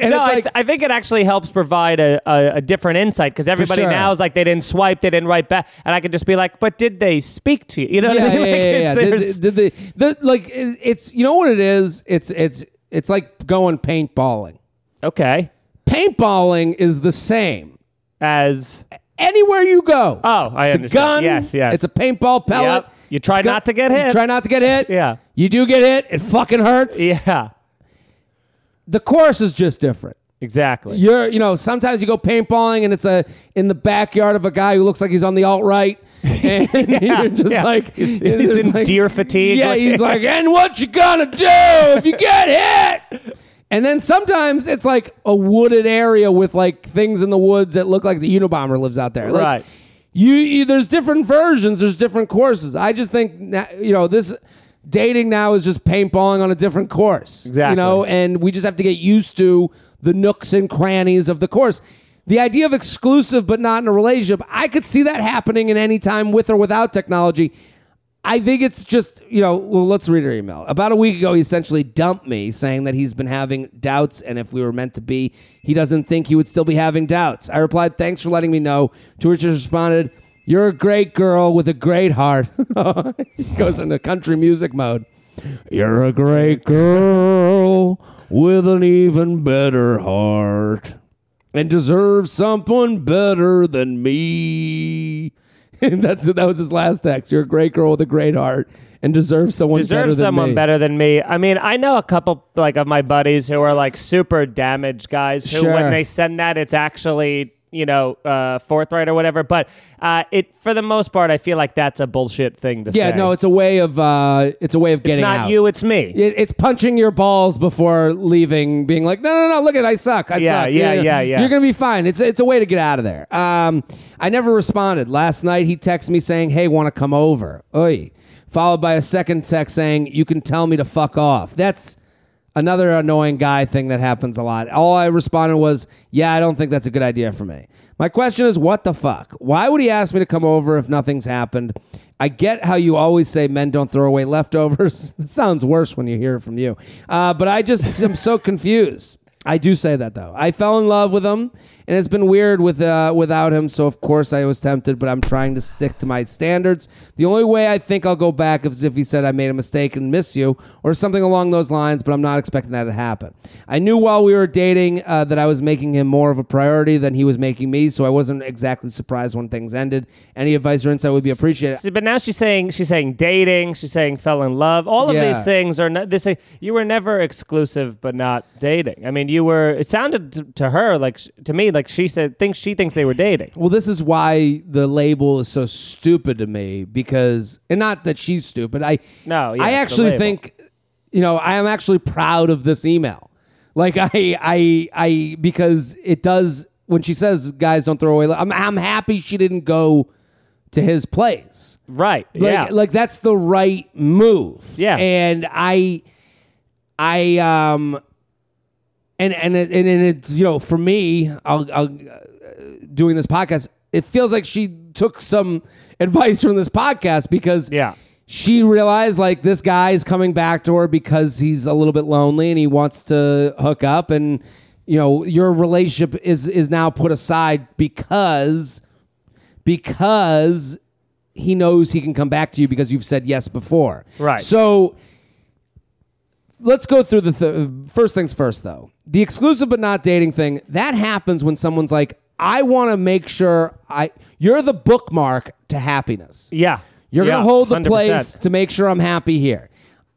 and no, it's I, like, th- I think it actually helps provide a, a, a different insight because everybody sure. now is like they didn't swipe, they didn't write back, and I could just be like, but did they speak to you? You know yeah, what I yeah, mean? Like, yeah, it's- yeah. there's- The, the, the, the- like it's you know what it is. It's it's it's like going paintballing. okay, Paintballing is the same as anywhere you go. oh, I it's a understand. gun. Yes, yes. It's a paintball pellet. Yep. You try not to get hit. You try not to get hit. Yeah. You do get hit. It fucking hurts. yeah, The course is just different. exactly. You're, you know, sometimes you go paintballing and it's a in the backyard of a guy who looks like he's on the alt right, *laughs* and *laughs* you're just yeah. like He's- he's in deer fatigue, Yeah, like- *laughs* he's like, and what you gonna do if you get hit? And then sometimes it's like a wooded area with like things in the woods that look like the Unabomber lives out there. Like, Right. You, you there's different versions. There's different courses. I just think you know this dating now is just paintballing on a different course. Exactly. You know, and we just have to get used to the nooks and crannies of the course. The idea of exclusive but not in a relationship, I could see that happening in any time with or without technology. I think it's just, you know, well, let's read her email. About a week ago, he essentially dumped me, saying that he's been having doubts, and if we were meant to be, he doesn't think he would still be having doubts. I replied, Thanks for letting me know. To which he responded, You're a great girl with a great heart. *laughs* he goes into country music mode. You're a great girl with an even better heart and deserve someone better than me. *laughs* That's that was his last text. You're a great girl with a great heart and deserve someone better Deserve than someone me. better than me. I mean, I know a couple like of my buddies who are like super damaged guys who Sure. when they send that it's actually you know uh, forthright or whatever. But uh, it for the most part, I feel like that's a bullshit thing to say. Yeah, say. no, it's a way of uh, it's a way of getting it's getting not out. you, it's me. It- it's punching your balls before leaving, being like, no, no, no, look at, I suck, I Yeah, suck. yeah, yeah, yeah. You're gonna be fine. It's it's a way to get out of there. Um, I never responded. Last night he texted me saying, "Hey, want to come over?" Oi. Followed by a second text saying, "You can tell me to fuck off." That's another annoying guy thing that happens a lot. All I responded was, "Yeah, I don't think that's a good idea for me." My question is, what the fuck? Why would he ask me to come over if nothing's happened? I get how you always say men don't throw away leftovers. *laughs* it sounds worse when you hear it from you. Uh, but I just am so confused. I do say that though. I fell in love with him, and it's been weird with uh, without him. So of course I was tempted, but I'm trying to stick to my standards. The only way I think I'll go back is if he said I made a mistake and miss you, or something along those lines. But I'm not expecting that to happen. I knew while we were dating uh, that I was making him more of a priority than he was making me, so I wasn't exactly surprised when things ended. Any advice or insight would be appreciated. But now she's saying she's saying dating. She's saying fell in love. All of Yeah. these things are not, this. You were never exclusive, but not dating. I mean, you were. It sounded to, to her like to me like she said thinks she thinks they were dating. Well, this is why the label is so stupid to me because, and not that she's stupid. I No, yeah, I actually think, you know, I am actually proud of this email. Like *laughs* I, I, I, because it does when she says, "Guys, don't throw away." I'm, I'm happy she didn't go to his place. Right. Like, yeah. like that's the right move. Yeah. and I, I, um, and and it, and it's you know for me, I'll, I'll uh, doing this podcast, it feels like she took some *laughs* advice from this podcast because Yeah. she realized like this guy is coming back to her because he's a little bit lonely and he wants to hook up and you know your relationship is is now put aside because because he knows he can come back to you because you've said yes before. Right. So let's go through the th- first things first though. The exclusive but not dating thing, that happens when someone's like I want to make sure I you're the bookmark to happiness. yeah. You're Yeah, going to hold the 100%. place to make sure I'm happy here.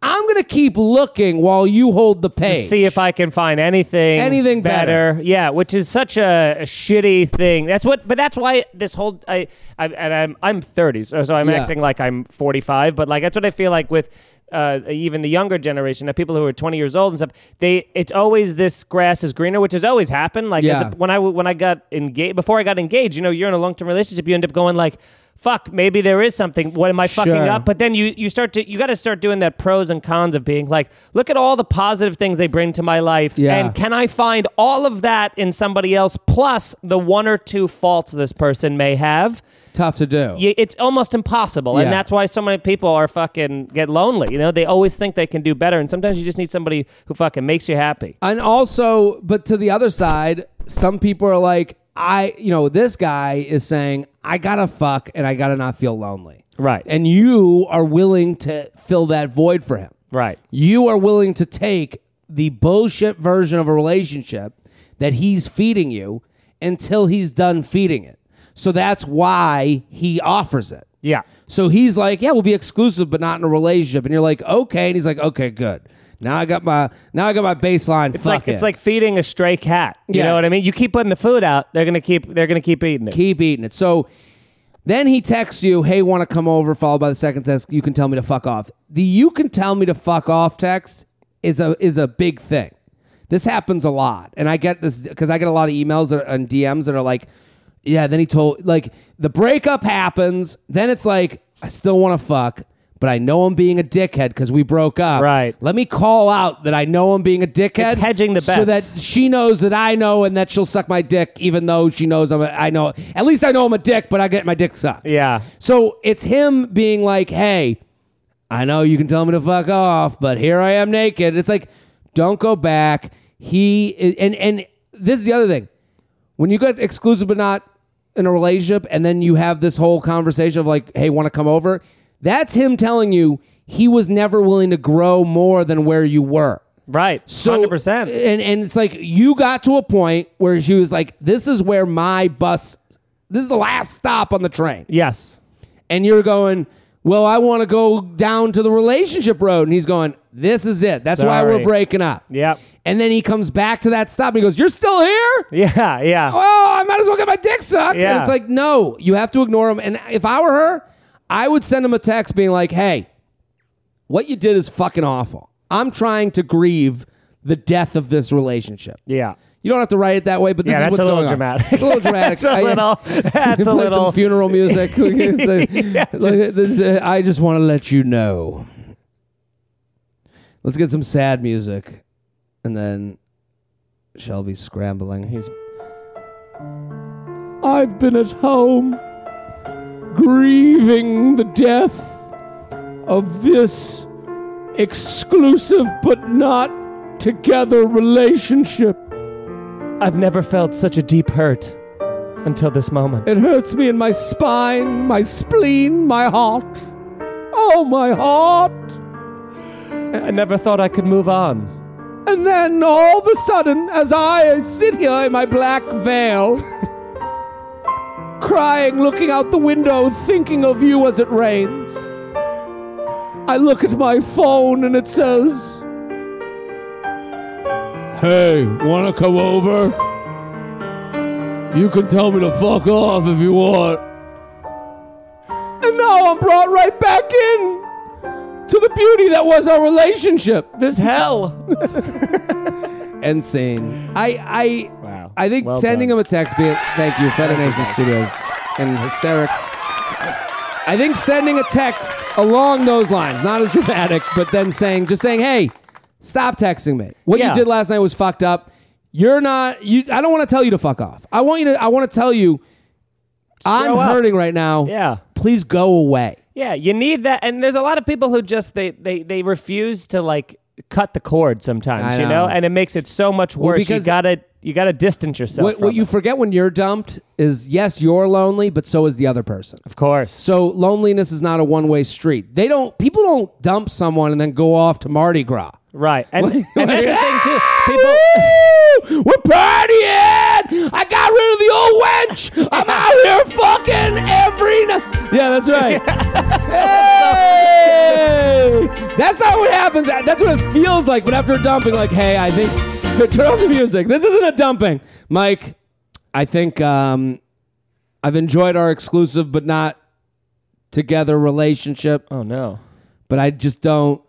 I'm going to keep looking while you hold the page. see if I can find anything Anything better. Yeah, which is such a, a shitty thing. That's what, but that's why this whole I, I and I'm I'm 30, so, so I'm Yeah. acting like I'm 45. But like that's what I feel like with. Uh, even the younger generation, the people who are 20 years old and stuff, they it's always this grass is greener, which has always happened. Like Yeah. a- when I when I got engaged, before I got engaged, you know, you're in a long term relationship, you end up going like, "Fuck, maybe there is something. What am I fucking Sure. up?" But then you you start to you got to start doing that pros and cons of being like, look at all the positive things they bring to my life, Yeah. and can I find all of that in somebody else plus the one or two faults this person may have? Tough to do. You, it's almost impossible, Yeah. and that's why so many people are fucking get lonely. You know, they always think they can do better, and sometimes you just need somebody who fucking makes you happy. And also, but to the other side, some people are like, I, you know, this guy is saying, I gotta fuck and I gotta not feel lonely. Right. And you are willing to fill that void for him. Right. You are willing to take the bullshit version of a relationship that he's feeding you until he's done feeding it. So that's why he offers it. Yeah. So he's like, "Yeah, we'll be exclusive, but not in a relationship." And you're like, "Okay." And he's like, "Okay, good. Now I got my now I got my baseline. It's Fuck like it. it's like feeding a stray cat. You Yeah. know what I mean? You keep putting the food out, they're gonna keep they're gonna keep eating it. keep eating it." So then he texts you, "Hey, want to come over?" Followed by the second text, "You can tell me to fuck off." The "You can tell me to fuck off" text is a is a big thing. This happens a lot, and I get this because I get a lot of emails that and DMs that are like, "Yeah." Then he told like the breakup happens. Then it's like I still want to fuck, but I know I'm being a dickhead because we broke up. Right. Let me call out that I know I'm being a dickhead. It's hedging the bets. so that she knows that I know, and that she'll suck my dick, even though she knows I'm. A, I know. At least I know I'm a dick, but I get my dick sucked. Yeah. So it's him being like, "Hey, I know you can tell me to fuck off, but here I am naked." It's like, don't go back. He and and this is the other thing. When you get exclusive but not in a relationship, and then you have this whole conversation of like, "Hey, want to come over?" That's him telling you he was never willing to grow more than where you were. Right. So Hundred percent. And and it's like you got to a point where she was like, "This is where my bus. This is the last stop on the train." Yes. and you're going, well, I want to go down to the relationship road. And he's going, this is it. That's why we're breaking up. Yep. And then he comes back to that stop and he goes, you're still here? Yeah. Yeah. Oh, I might as well get my dick sucked. Yeah. And it's like, no, you have to ignore him. And if I were her, I would send him a text being like, hey, what you did is fucking awful. I'm trying to grieve the death of this relationship. Yeah. You don't have to write it that way, but this Yeah, is that's what's a little going on. dramatic. It's a little dramatic. *laughs* That's a I- little. *laughs* That's a little. some funeral music. *laughs* This, uh, I just want to let you know. Let's get some sad music, and then Shelby's scrambling. He's I've been at home grieving the death of this exclusive but not together relationship. I've never felt such a deep hurt until this moment. It hurts me in my spine, my spleen, my heart. Oh, my heart. I never thought I could move on. And then all of a sudden, as I sit here in my black veil, *laughs* crying, looking out the window, thinking of you as it rains, I look at my phone and it says, Hey, wanna come over? You can tell me to fuck off if you want. And now I'm brought right back in to the beauty that was our relationship. This hell. *laughs* End scene. I I Wow. I think Well sending done. him a text being thank you, Federation Studios and hysterics. I think sending a text along those lines, not as dramatic, but then saying just saying, hey, stop texting me. What Yeah. you did last night was fucked up. You're not you I don't want to tell you to fuck off. I want you to I want to tell you I'm grow up. hurting right now. Yeah. Please go away. Yeah, you need that, and there's a lot of people who just they they they refuse to like cut the cord sometimes, I you know, know. and it makes it so much worse. you because- gotta you gotta distance yourself. What, what you forget when you're dumped is yes, you're lonely, but so is the other person. of course. So loneliness is not a one way street. They don't people don't dump someone and then go off to Mardi Gras. Right, and, *laughs* and that's the thing too. *laughs* People! We're partying! I got rid of the old wench! I'm out here fucking every night! Yeah, that's right. *laughs* hey! That's not what happens. That's what it feels like. But after dumping, like, hey, I think turn off the music. This isn't a dumping. Mike, I think um, I've enjoyed our exclusive but not together relationship, oh no, but I just don't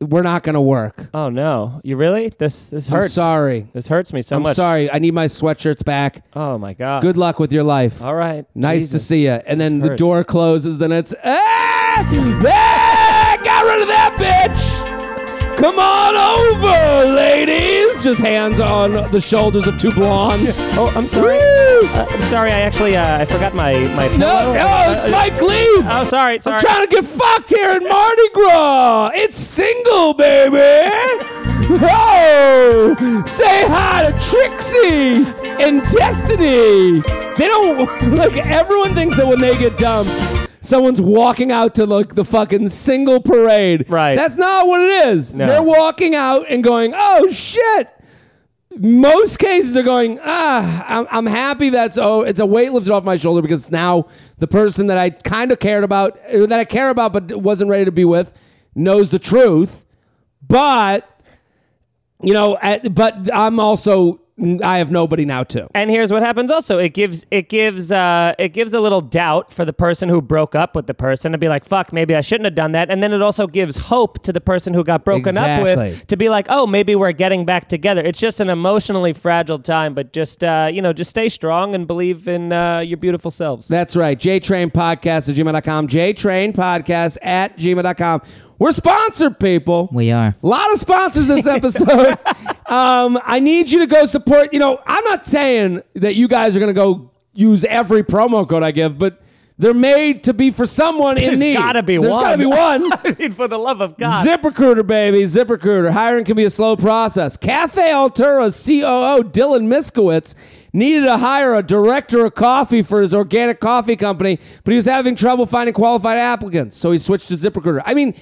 we're not gonna work. oh no, you really? This this I'm hurts. sorry. This hurts me so much. I'm much. sorry. I need my sweatshirts back. Oh my god. Good luck with your life. All right. Nice to Jesus. see you. And then This the hurts. door closes and it's ah, ah got rid of that bitch. Come on over, ladies. Just hands on the shoulders of two blondes. Oh, I'm sorry. Uh, I'm sorry. I actually uh, I forgot my my No, pillow. no, Uh, uh, Mike, leave. Oh, sorry. Sorry. I'm trying to get fucked here in Mardi Gras. It's single, baby. Oh, say hi to Trixie and Destiny. They don't *laughs* like everyone thinks that when they get dumped, someone's walking out to like the fucking single parade. Right. That's not what it is. No. They're walking out and going, "Oh shit." most cases are going, ah, I'm, I'm happy that's, oh, it's a weight lifted off my shoulder because now the person that I kind of cared about, uh, that I care about but wasn't ready to be with, knows the truth. But, you know, at, but I'm also, I have nobody now too. And here's what happens also. It gives it gives uh it gives a little doubt for the person who broke up with the person to be like, fuck, maybe I shouldn't have done that. And then it also gives hope to the person who got broken up with to be like, oh, maybe we're getting back together. It's just an emotionally fragile time, but just uh, you know, just stay strong and believe in uh, your beautiful selves. That's right. JTrain Podcast at gmail.com. JTrain Podcast at gmail.com. We're sponsored, people. We are. A lot of sponsors this *laughs* episode. Um, I need you to go support. You know, I'm not saying that you guys are going to go use every promo code I give, but they're made to be for someone in There's need. gotta be There's one. got to be one. *laughs* I mean, for the love of God. ZipRecruiter, baby. ZipRecruiter. Hiring can be a slow process. Cafe Altura's COO, Dylan Miskowitz, needed to hire a director of coffee for his organic coffee company, but he was having trouble finding qualified applicants, so he switched to ZipRecruiter. I mean,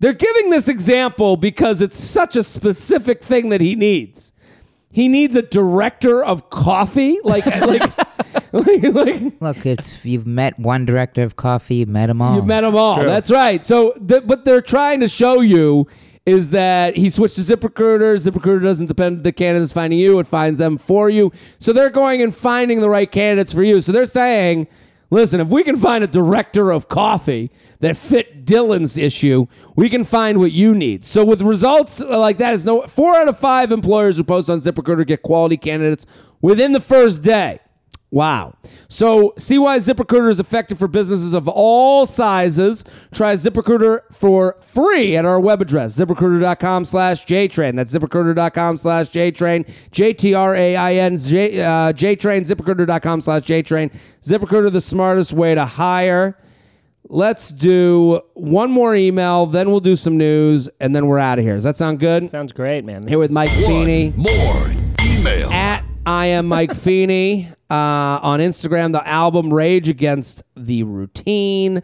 they're giving this example because it's such a specific thing that he needs. He needs a director of coffee, like *laughs* like like, like Look, if you've met one director of coffee, you've met them all. You've met them all. That's right. So th- what they're trying to show you is that he switched to ZipRecruiter. ZipRecruiter doesn't depend on the candidates finding you; it finds them for you. So they're going and finding the right candidates for you. So they're saying, "Listen, if we can find a director of coffee that fit Dylan's issue, we can find what you need." So with results like that, it's no four out of five employers who post on ZipRecruiter get quality candidates within the first day. Wow. So see why ZipRecruiter is effective for businesses of all sizes. Try ZipRecruiter for free at our web address, ziprecruiter.com slash JTrain. That's ziprecruiter.com slash JTrain. J-T-R-A-I-N, J, uh, JTrain, ziprecruiter.com slash JTrain. ZipRecruiter, the smartest way to hire. Let's do one more email, then we'll do some news, and then we're out of here. Does that sound good? Sounds great, man. This Here with Mike One Feeney more email. at I am Mike Feeney uh, on Instagram. The album Rage Against the Routine.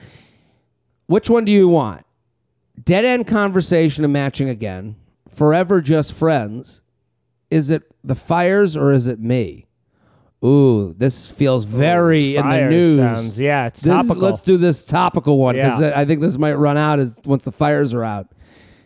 Which one do you want? Dead end conversation and matching again. Forever just friends. Is it the fires or is it me? Ooh, this feels very in the news. sounds- yeah, it's This- topical. let's do this topical one because Yeah. I think this might run out as once the fires are out.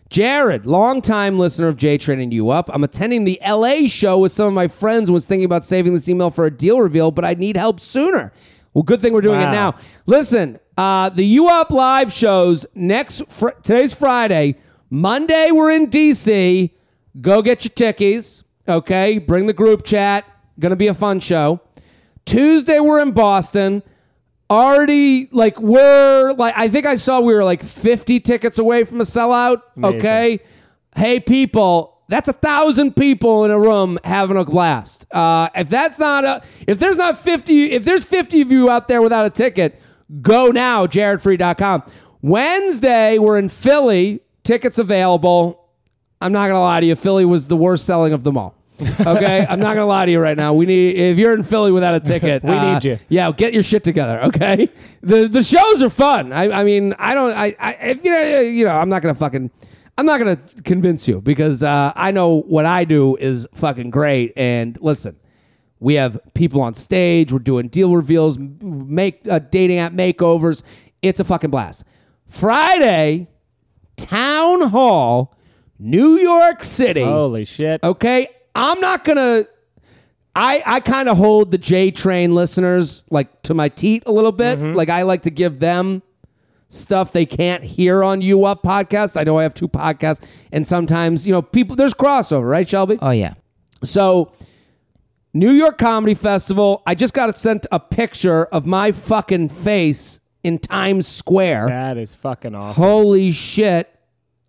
Jared, longtime listener of J Training You Up. I'm attending the LA show with some of my friends. Was thinking about saving this email for a deal reveal, but I need help sooner. Well, good thing we're doing it now. Listen, uh, the U Up live shows next. Fr- today's Friday. Monday we're in DC. Go get your tickies. Okay, bring the group chat. Gonna be a fun show. Tuesday we're in Boston. Already like we're like I think I saw we were like 50 tickets away from a sellout. Amazing. Okay. Hey people, that's a thousand people in a room having a blast. Uh, if that's not a if there's not 50 if there's 50 of you out there without a ticket, go now, jaredfreid.com. Wednesday, we're in Philly. Tickets available. I'm not gonna lie to you, Philly was the worst selling of them all. Okay, I'm not gonna lie to you right now. We need if you're in Philly without a ticket, *laughs* We uh, need you. Yeah, get your shit together. Okay, the the shows are fun. I, I mean, I don't. I, I if you know, you know, I'm not gonna fucking. I'm not gonna convince you because uh, I know what I do is fucking great. And listen, we have people on stage. We're doing deal reveals, make uh, dating app makeovers. It's a fucking blast. Friday, town hall, New York City. Holy shit. Okay, I'm not gonna. I I kind of hold the J Train listeners like to my teat a little bit. Mm-hmm. Like I like to give them stuff they can't hear on You Up podcast. I know I have two podcasts, and sometimes you know people there's crossover, right, Shelby? Oh yeah. So, New York Comedy Festival. I just got sent a picture of my fucking face in Times Square. That is fucking awesome. Holy shit.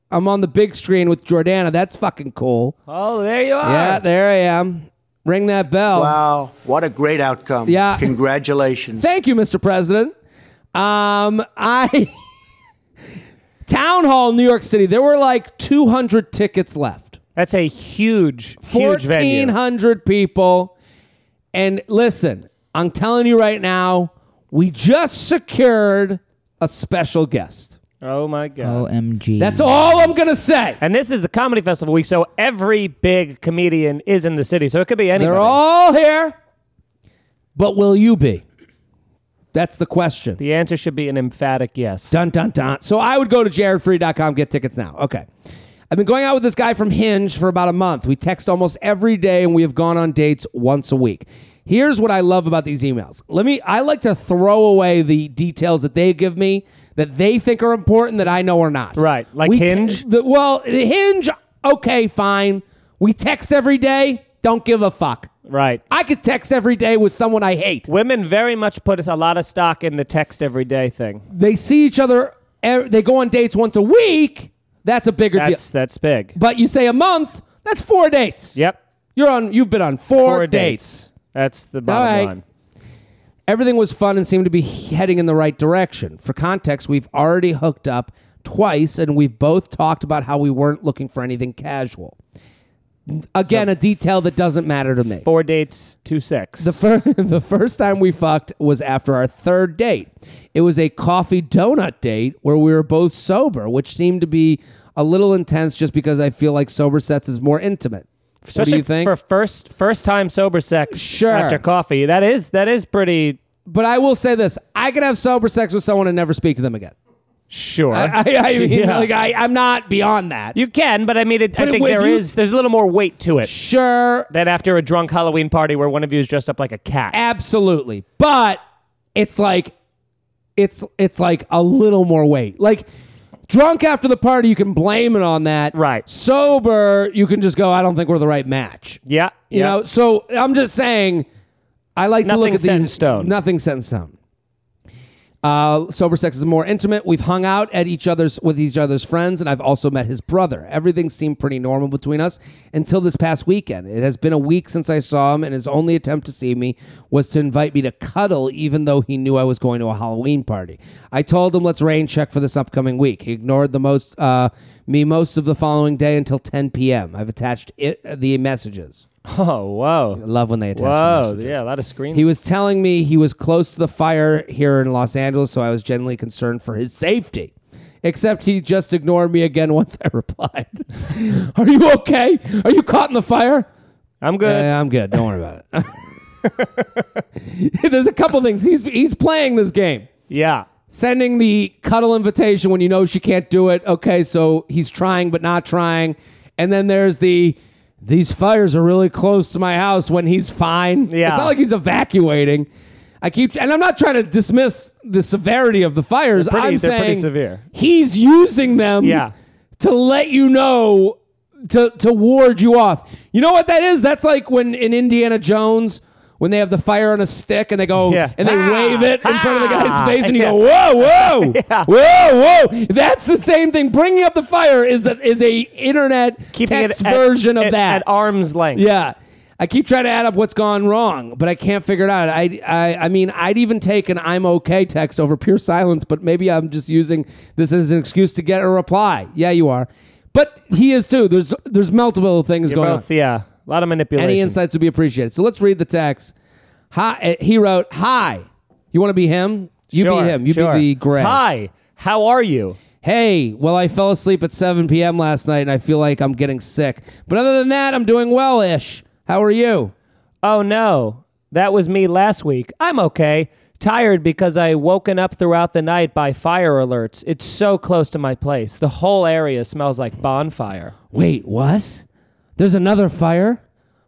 I'm on the big screen with Jordana. That's fucking cool. Oh, there you are. Yeah, there I am. Ring that bell. Wow, what a great outcome. Yeah. Congratulations. Thank you, Mr. President. Um, I *laughs* Town Hall, New York City. There were like 200 tickets left. That's a huge, huge venue. 1,400 people. And listen, I'm telling you right now, we just secured a special guest. Oh my god. OMG. That's all I'm gonna say. And this is the comedy festival week, so every big comedian is in the city. So it could be anybody. They're all here, but will you be? That's the question. the answer should be an emphatic yes. Dun dun dun. So I would go to jaredfreid.com, get tickets now. Okay. I've been going out with this guy from Hinge for about a month. We text almost every day and we have gone on dates once a week. Here's what I love about these emails. Let me I like to throw away the details that they give me that they think are important that I know are not. Right. Like We te- Hinge? the- well, Hinge, okay, fine. We text every day, don't give a fuck. Right. I could text every day with someone I hate. Women very much put a lot of stock in the text every day thing. They see each other, er- they go on dates once a week. That's a bigger That's deal. that's big. But you say a month, that's four dates. Yep. You're on you've been on four, Four dates. That's the bottom right. line. Everything was fun and seemed to be heading in the right direction. For context, we've already hooked up twice and we've both talked about how we weren't looking for anything casual. Again, a detail that doesn't matter to me. Four dates, two sex. The, fir- *laughs* the first time we fucked was after our third date. It was a coffee donut date where we were both sober, which seemed to be a little intense just because I feel like sober sets is more intimate. Especially what do you think? for first first time sober sex Sure. after coffee. That is that is pretty but I will say this: I could have sober sex with someone and never speak to them again. sure. I, I, I mean, Yeah. like I, I'm not beyond that. you can, but I mean, it, I But think if there you- is there's a little more weight to it sure, than after a drunk Halloween party where one of you is dressed up like a cat. absolutely, but it's like, it's it's like a little more weight. Like drunk after the party, you can blame it on that. Right. Sober, you can just go. I don't think we're the right match. yeah, You yeah. know. So I'm just saying. I like to look Nothing at set these. in stone. Nothing set in stone. Uh, sober sex is more intimate. We've hung out at each other's with each other's friends, and I've also met his brother. Everything seemed pretty normal between us until this past weekend. It has been a week since I saw him, and his only attempt to see me was to invite me to cuddle, even though he knew I was going to a Halloween party. I told him let's rain check for this upcoming week. He ignored the most uh, me most of the following day until 10 p.m. I've attached it, the messages. *laughs* oh, whoa, love when they attach whoa, messages. yeah, a lot of screen. He was telling me he was close to the fire here in Los Angeles, so I was genuinely concerned for his safety. Except he just ignored me again *laughs* once I replied. *laughs* Are you okay? Are you caught in the fire? I'm good. Yeah, I'm good. Don't worry about it. There's a couple things. He's he's playing this game. yeah, Sending the cuddle invitation when you know she can't do it. Okay, so he's trying but not trying. And then there's the these fires are really close to my house when he's fine. Yeah. It's not like he's evacuating. I keep and I'm not trying to dismiss the severity of the fires. Pretty- I'm they're pretty saying severe. he's using them Yeah. to let you know to to ward you off. You know what that is? That's like when in Indiana Jones when they have the fire on a stick and they go Yeah. and they Ah, wave it in front of the guy's ah. face and you Yeah. *laughs* go whoa whoa *laughs* Yeah. whoa whoa. That's the same thing. Bringing up the fire is a, is a internet keeping text it at, version of at- that. at arm's length. Yeah. I keep trying to add up what's gone wrong, but I can't figure it out. I, I, I mean, I'd even take an "I'm okay" text over pure silence, but maybe I'm just using this as an excuse to get a reply. Yeah, you are, but he is too. There's there's multiple things You're going both, yeah, a lot of on. manipulation. Any insights would be appreciated. So let's read the text. Hi, uh, he wrote, "Hi, you want to be him? You Sure, be him. You sure. be the Greg. Hi, how are you? Hey, well, I fell asleep at 7 p.m. last night and I feel like I'm getting sick. But other than that, I'm doing well ish. How are you? Oh no, that was me last week. I'm okay. Tired because I woken up throughout the night by fire alerts. It's so close to my place. The whole area smells like bonfire. Wait, what? There's another fire?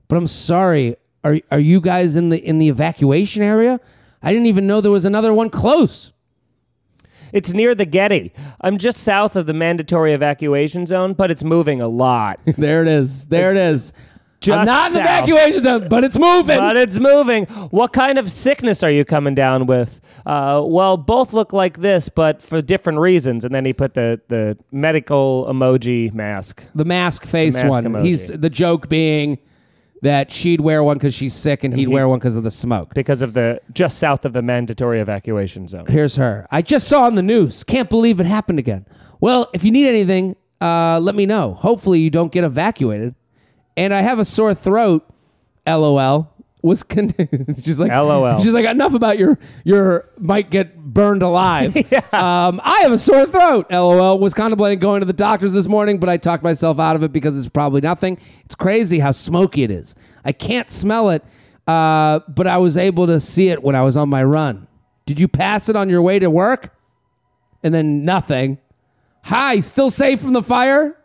But I'm sorry. Are are you guys in the in the evacuation area? I didn't even know there was another one close. It's near the Getty. I'm just south of the mandatory evacuation zone, but it's moving a lot. *laughs* there it is. There it is. Just I'm not in the evacuation zone, but it's moving. But it's moving. What kind of sickness are you coming down with? Uh, well, both look like this, but for different reasons. And then he put the, the medical emoji mask. the mask face mask one. emoji. He's the joke being that she'd wear one because she's sick, and he'd he- wear one because of the smoke. because of the just south of the mandatory evacuation zone. Here's her. I just saw on the news. Can't believe it happened again. Well, if you need anything, uh, let me know. Hopefully, you don't get evacuated. And I have a sore throat. LOL. Was con- *laughs* she's like LOL. She's like enough about your your might get burned alive. *laughs* um, I have a sore throat. LOL. Was contemplating going to the doctors this morning, but I talked myself out of it because it's probably nothing. It's crazy how smoky it is. I can't smell it, uh, but I was able to see it when I was on my run. Did you pass it on your way to work? And then nothing. Hi, still safe from the fire?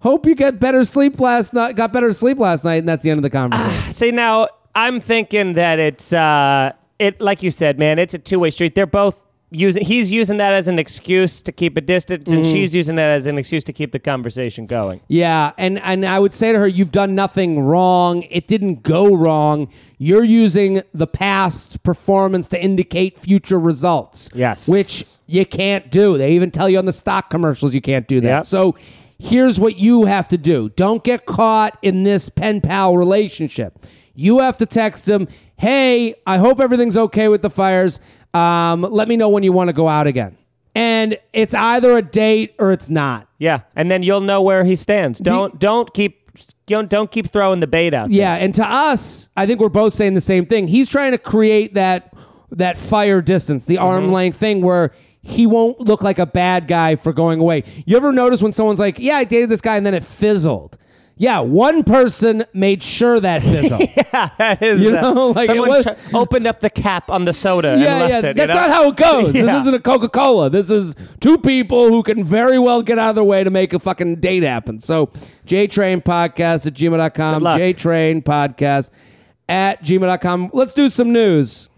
Hope you get better sleep last night. Got better sleep last night, and that's the end of the conversation. See, now I'm thinking that it's uh, it like you said, man. It's a two way street. They're both using. He's using that as an excuse to keep a distance, and she's using that as an excuse to keep the conversation going. yeah, and and I would say to her, you've done nothing wrong. It didn't go wrong. You're using the past performance to indicate future results. Yes. which you can't do. They even tell you on the stock commercials you can't do that. Yep. So. Here's what you have to do. Don't get caught in this pen pal relationship. You have to text them, hey, I hope everything's okay with the fires. Um, let me know when you want to go out again. And it's either a date or it's not. Yeah, and then you'll know where he stands. Don't don't keep don't don't keep throwing the bait out. Yeah, and to us, I think we're both saying the same thing. He's trying to create that that fire distance, the arm length thing where he won't look like a bad guy for going away. You ever notice when someone's like, "Yeah, I dated this guy," and then it fizzled? Yeah, one person made sure that fizzled. *laughs* yeah, that is. You uh, know, like, it someone was- tr- opened up the cap on the soda yeah, and left yeah. it. That's you know? not how it goes. This *laughs* isn't a Coca Cola. This is two people who can very well get out of their way to make a fucking date happen. So, JTrain Podcast at gmail.com. JTrain Podcast at gmail.com. Let's do some news.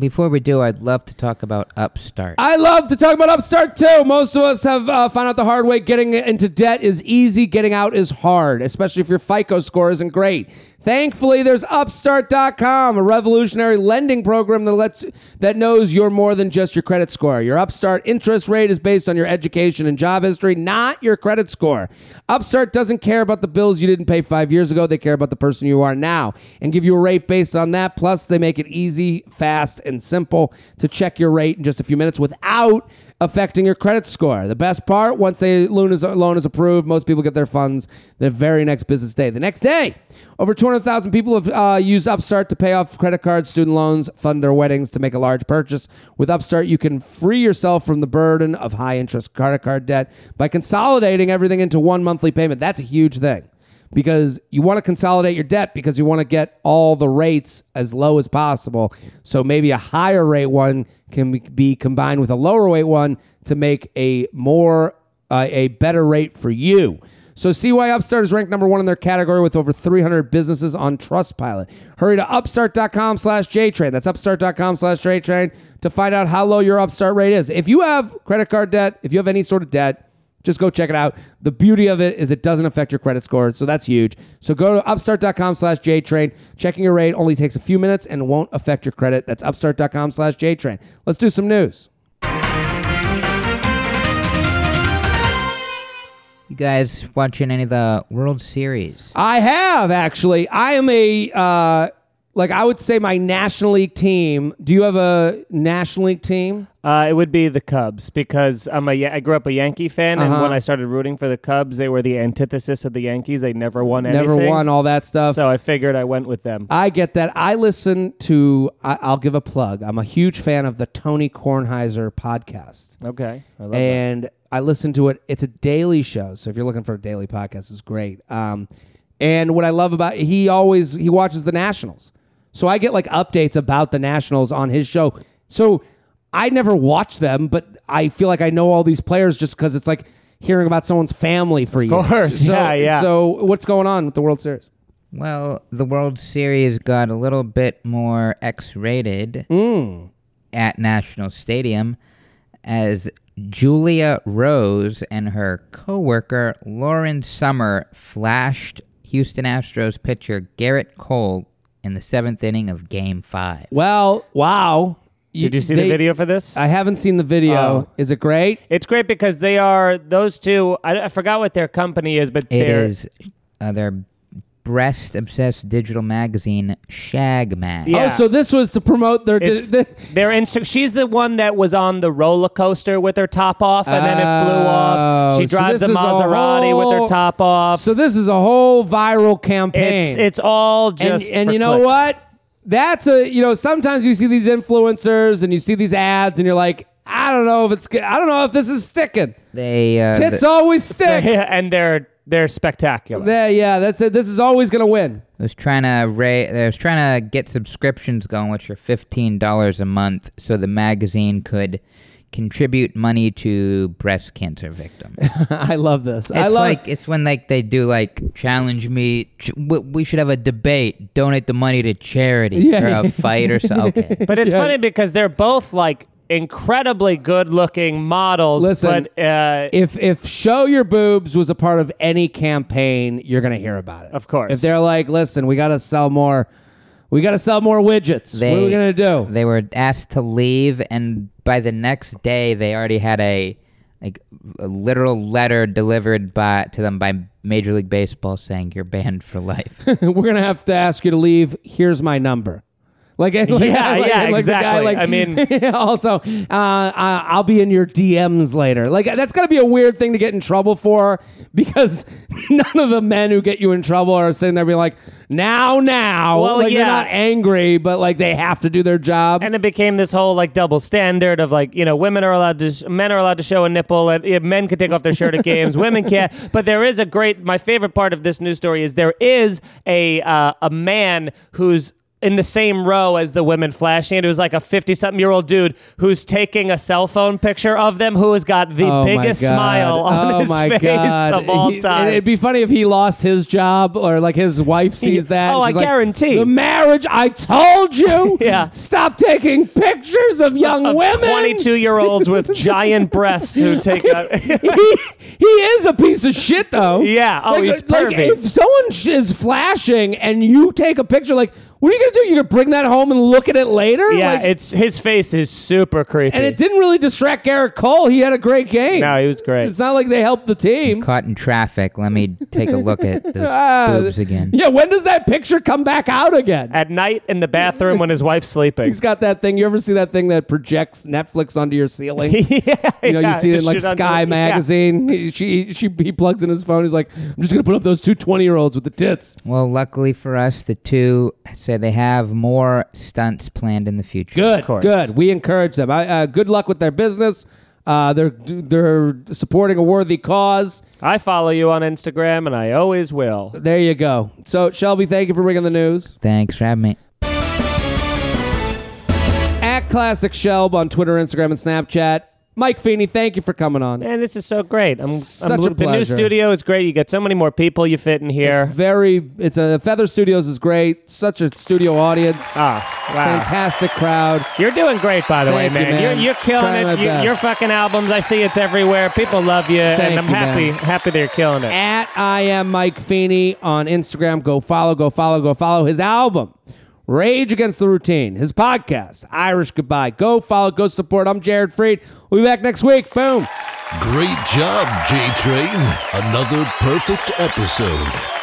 Before we do, I'd love to talk about Upstart. I love to talk about Upstart too. Most of us have uh, found out the hard way. Getting into debt is easy, getting out is hard, especially if your FICO score isn't great. Thankfully, there's Upstart.com, a revolutionary lending program that lets that knows you're more than just your credit score. Your Upstart interest rate is based on your education and job history, not your credit score. Upstart doesn't care about the bills you didn't pay five years ago. They care about the person you are now and give you a rate based on that. Plus, they make it easy, fast, and simple to check your rate in just a few minutes without affecting your credit score. The best part, once the loan is, loan is approved, most people get their funds the very next business day. The next day, over 200,000 people have uh, used Upstart to pay off credit cards, student loans, fund their weddings, to make a large purchase. With Upstart, you can free yourself from the burden of high interest credit card debt by consolidating everything into one monthly payment. That's a huge thing because you want to consolidate your debt because you want to get all the rates as low as possible. So maybe a higher rate one can be combined with a lower rate one to make a more uh, a better rate for you. So why Upstart is ranked number one in their category with over 300 businesses on Trustpilot. Hurry to upstart.com slash JTrain. That's upstart.com slash JTrain to find out how low your Upstart rate is. If you have credit card debt, if you have any sort of debt, just go check it out. The beauty of it is it doesn't affect your credit score, so that's huge. So go to upstart.com slash JTrain. Checking your rate only takes a few minutes and won't affect your credit. That's upstart.com slash JTrain. Let's do some news. You guys watching any of the World Series? I have actually. I am a uh, like I would say my National League team. Do you have a National League team? Uh, it would be the Cubs because I'm a I grew up a Yankee fan, and Uh-huh. when I started rooting for the Cubs, they were the antithesis of the Yankees. They never won anything. Never won all that stuff. So I figured I went with them. I get that. I listen to. I, I'll give a plug. I'm a huge fan of the Tony Kornheiser podcast. Okay, I love that. and I listen to it. It's a daily show, so if you're looking for a daily podcast, it's great. Um, and what I love about he always he watches the Nationals, so I get like updates about the Nationals on his show. So I never watch them, but I feel like I know all these players just because it's like hearing about someone's family for years. course. So, Yeah, yeah. So what's going on with the World Series? Well, the World Series got a little bit more X-rated mm. at National Stadium as Julia Rose and her coworker Lauren Summer flashed Houston Astros pitcher Gerrit Cole in the seventh inning of Game Five. Well, wow. Did you see they- the video for this? I haven't seen the video. Oh. Is it great? it's great because they are those two. I, I forgot what their company is, but It they're is uh, their breast obsessed digital magazine Shag Mag. Yeah. Oh, so this was to promote their. It's, the- *laughs* they're Insta- she's the one that was on the roller coaster with her top off, and then it flew off. She Oh, so drives this the is a Maserati with her top off. so this is a whole viral campaign. it's it's all and just and for you know clicks. what? That's a you know sometimes you see these influencers and you see these ads and you're like I don't know if it's good. I don't know if this is sticking. They uh, Tits the- always stick. *laughs* and they're they're spectacular. Yeah, yeah, that's it. This is always gonna win. I was trying to ra- I was trying to get subscriptions going, which are fifteen dollars a month, so the magazine could contribute money to breast cancer victims. *laughs* I love this. It's I love like it's when like they do like challenge me. Ch- we should have a debate. Donate the money to charity Yeah. or a fight or something. *laughs* Okay, But it's Yeah. funny because they're both like incredibly good looking models. Listen, but uh, if if show your boobs was a part of any campaign, you're gonna hear about it. Of course. If they're like, listen, we gotta sell more, we gotta sell more widgets. they, what are we gonna do? They were asked to leave, and by the next day, they already had a like a literal letter delivered by to them by Major League Baseball saying you're banned for life. *laughs* we're gonna have to ask you to leave. Here's my number. Like, like Yeah, like- yeah, like the guy, exactly. like- I mean- *laughs* also, uh, I'll be in your DMs later. Like, that's gotta be a weird thing to get in trouble for because *laughs* none of the men who get you in trouble are sitting there being like, now, now. Well, like, yeah. they're not angry, but like they have to do their job. and it became this whole like double standard of like you know women are allowed to sh- men are allowed to show a nipple and yeah, men can take off their shirt at games *laughs* women can't but there is a great my favorite part of this news story is there is a uh, a man who's in the same row as the women flashing it. It was like a 50 something year old dude who's taking a cell phone picture of them who has got the Oh biggest smile on oh his face God. of all He- time. It'd be funny if he lost his job or like his wife sees that. Oh, I like, guarantee. The marriage, I told you. *laughs* Yeah. Stop taking pictures of young of women. 22 year olds with *laughs* giant breasts who take a. *laughs* he, he is a piece of shit, though. Yeah. Oh, like, he's like, pervy. if someone is flashing and you take a picture, like, what are you gonna do? You're gonna bring that home and look at it later? yeah, Like, it's his face is super creepy. and it didn't really distract Gerrit Cole. He had a great game. No, he was great. It's not like they helped the team. Caught in traffic. Let me take a look at *laughs* those Ah, boobs again. Yeah, when does that picture come back out again? At night in the bathroom when his wife's sleeping. He's got that thing. You ever see that thing that projects Netflix onto your ceiling? *laughs* yeah, You know, yeah, you see it in like shoot onto Sky it. Yeah. magazine. He, she, she, he plugs in his phone. He's like, I'm just gonna put up those two 20 year olds with the tits. Well, luckily for us, the two say they have more stunts planned in the future. Good, course. good. We encourage them. I, uh, good luck with their business. Uh, they're they're supporting a worthy cause. I follow you on Instagram and I always will. There you go. So Shelby, thank you for bringing the news. Thanks for having me. At Classic Shelb on Twitter, Instagram, and Snapchat. Mike Feeney, thank you for coming on. Man, this is so great. I'm, Such I'm, a The new studio is great. You got so many more people you fit in here. It's very. It's a Feather Studios is great. Such a studio audience. Ah, wow. Fantastic crowd. You're doing great, by the Thank way, you, man. man. You're, you're killing Trying it. You, your fucking albums, I see it's everywhere. People love you, Thank and I'm you, happy, man. happy they're killing it. At I am Mike Feeney on Instagram. Go follow. Go follow. Go follow his album. Rage Against the Routine, his podcast, Irish Goodbye. Go follow, go support. I'm Jared Freid. We'll be back next week. Boom. Great job, J Train. Another perfect episode.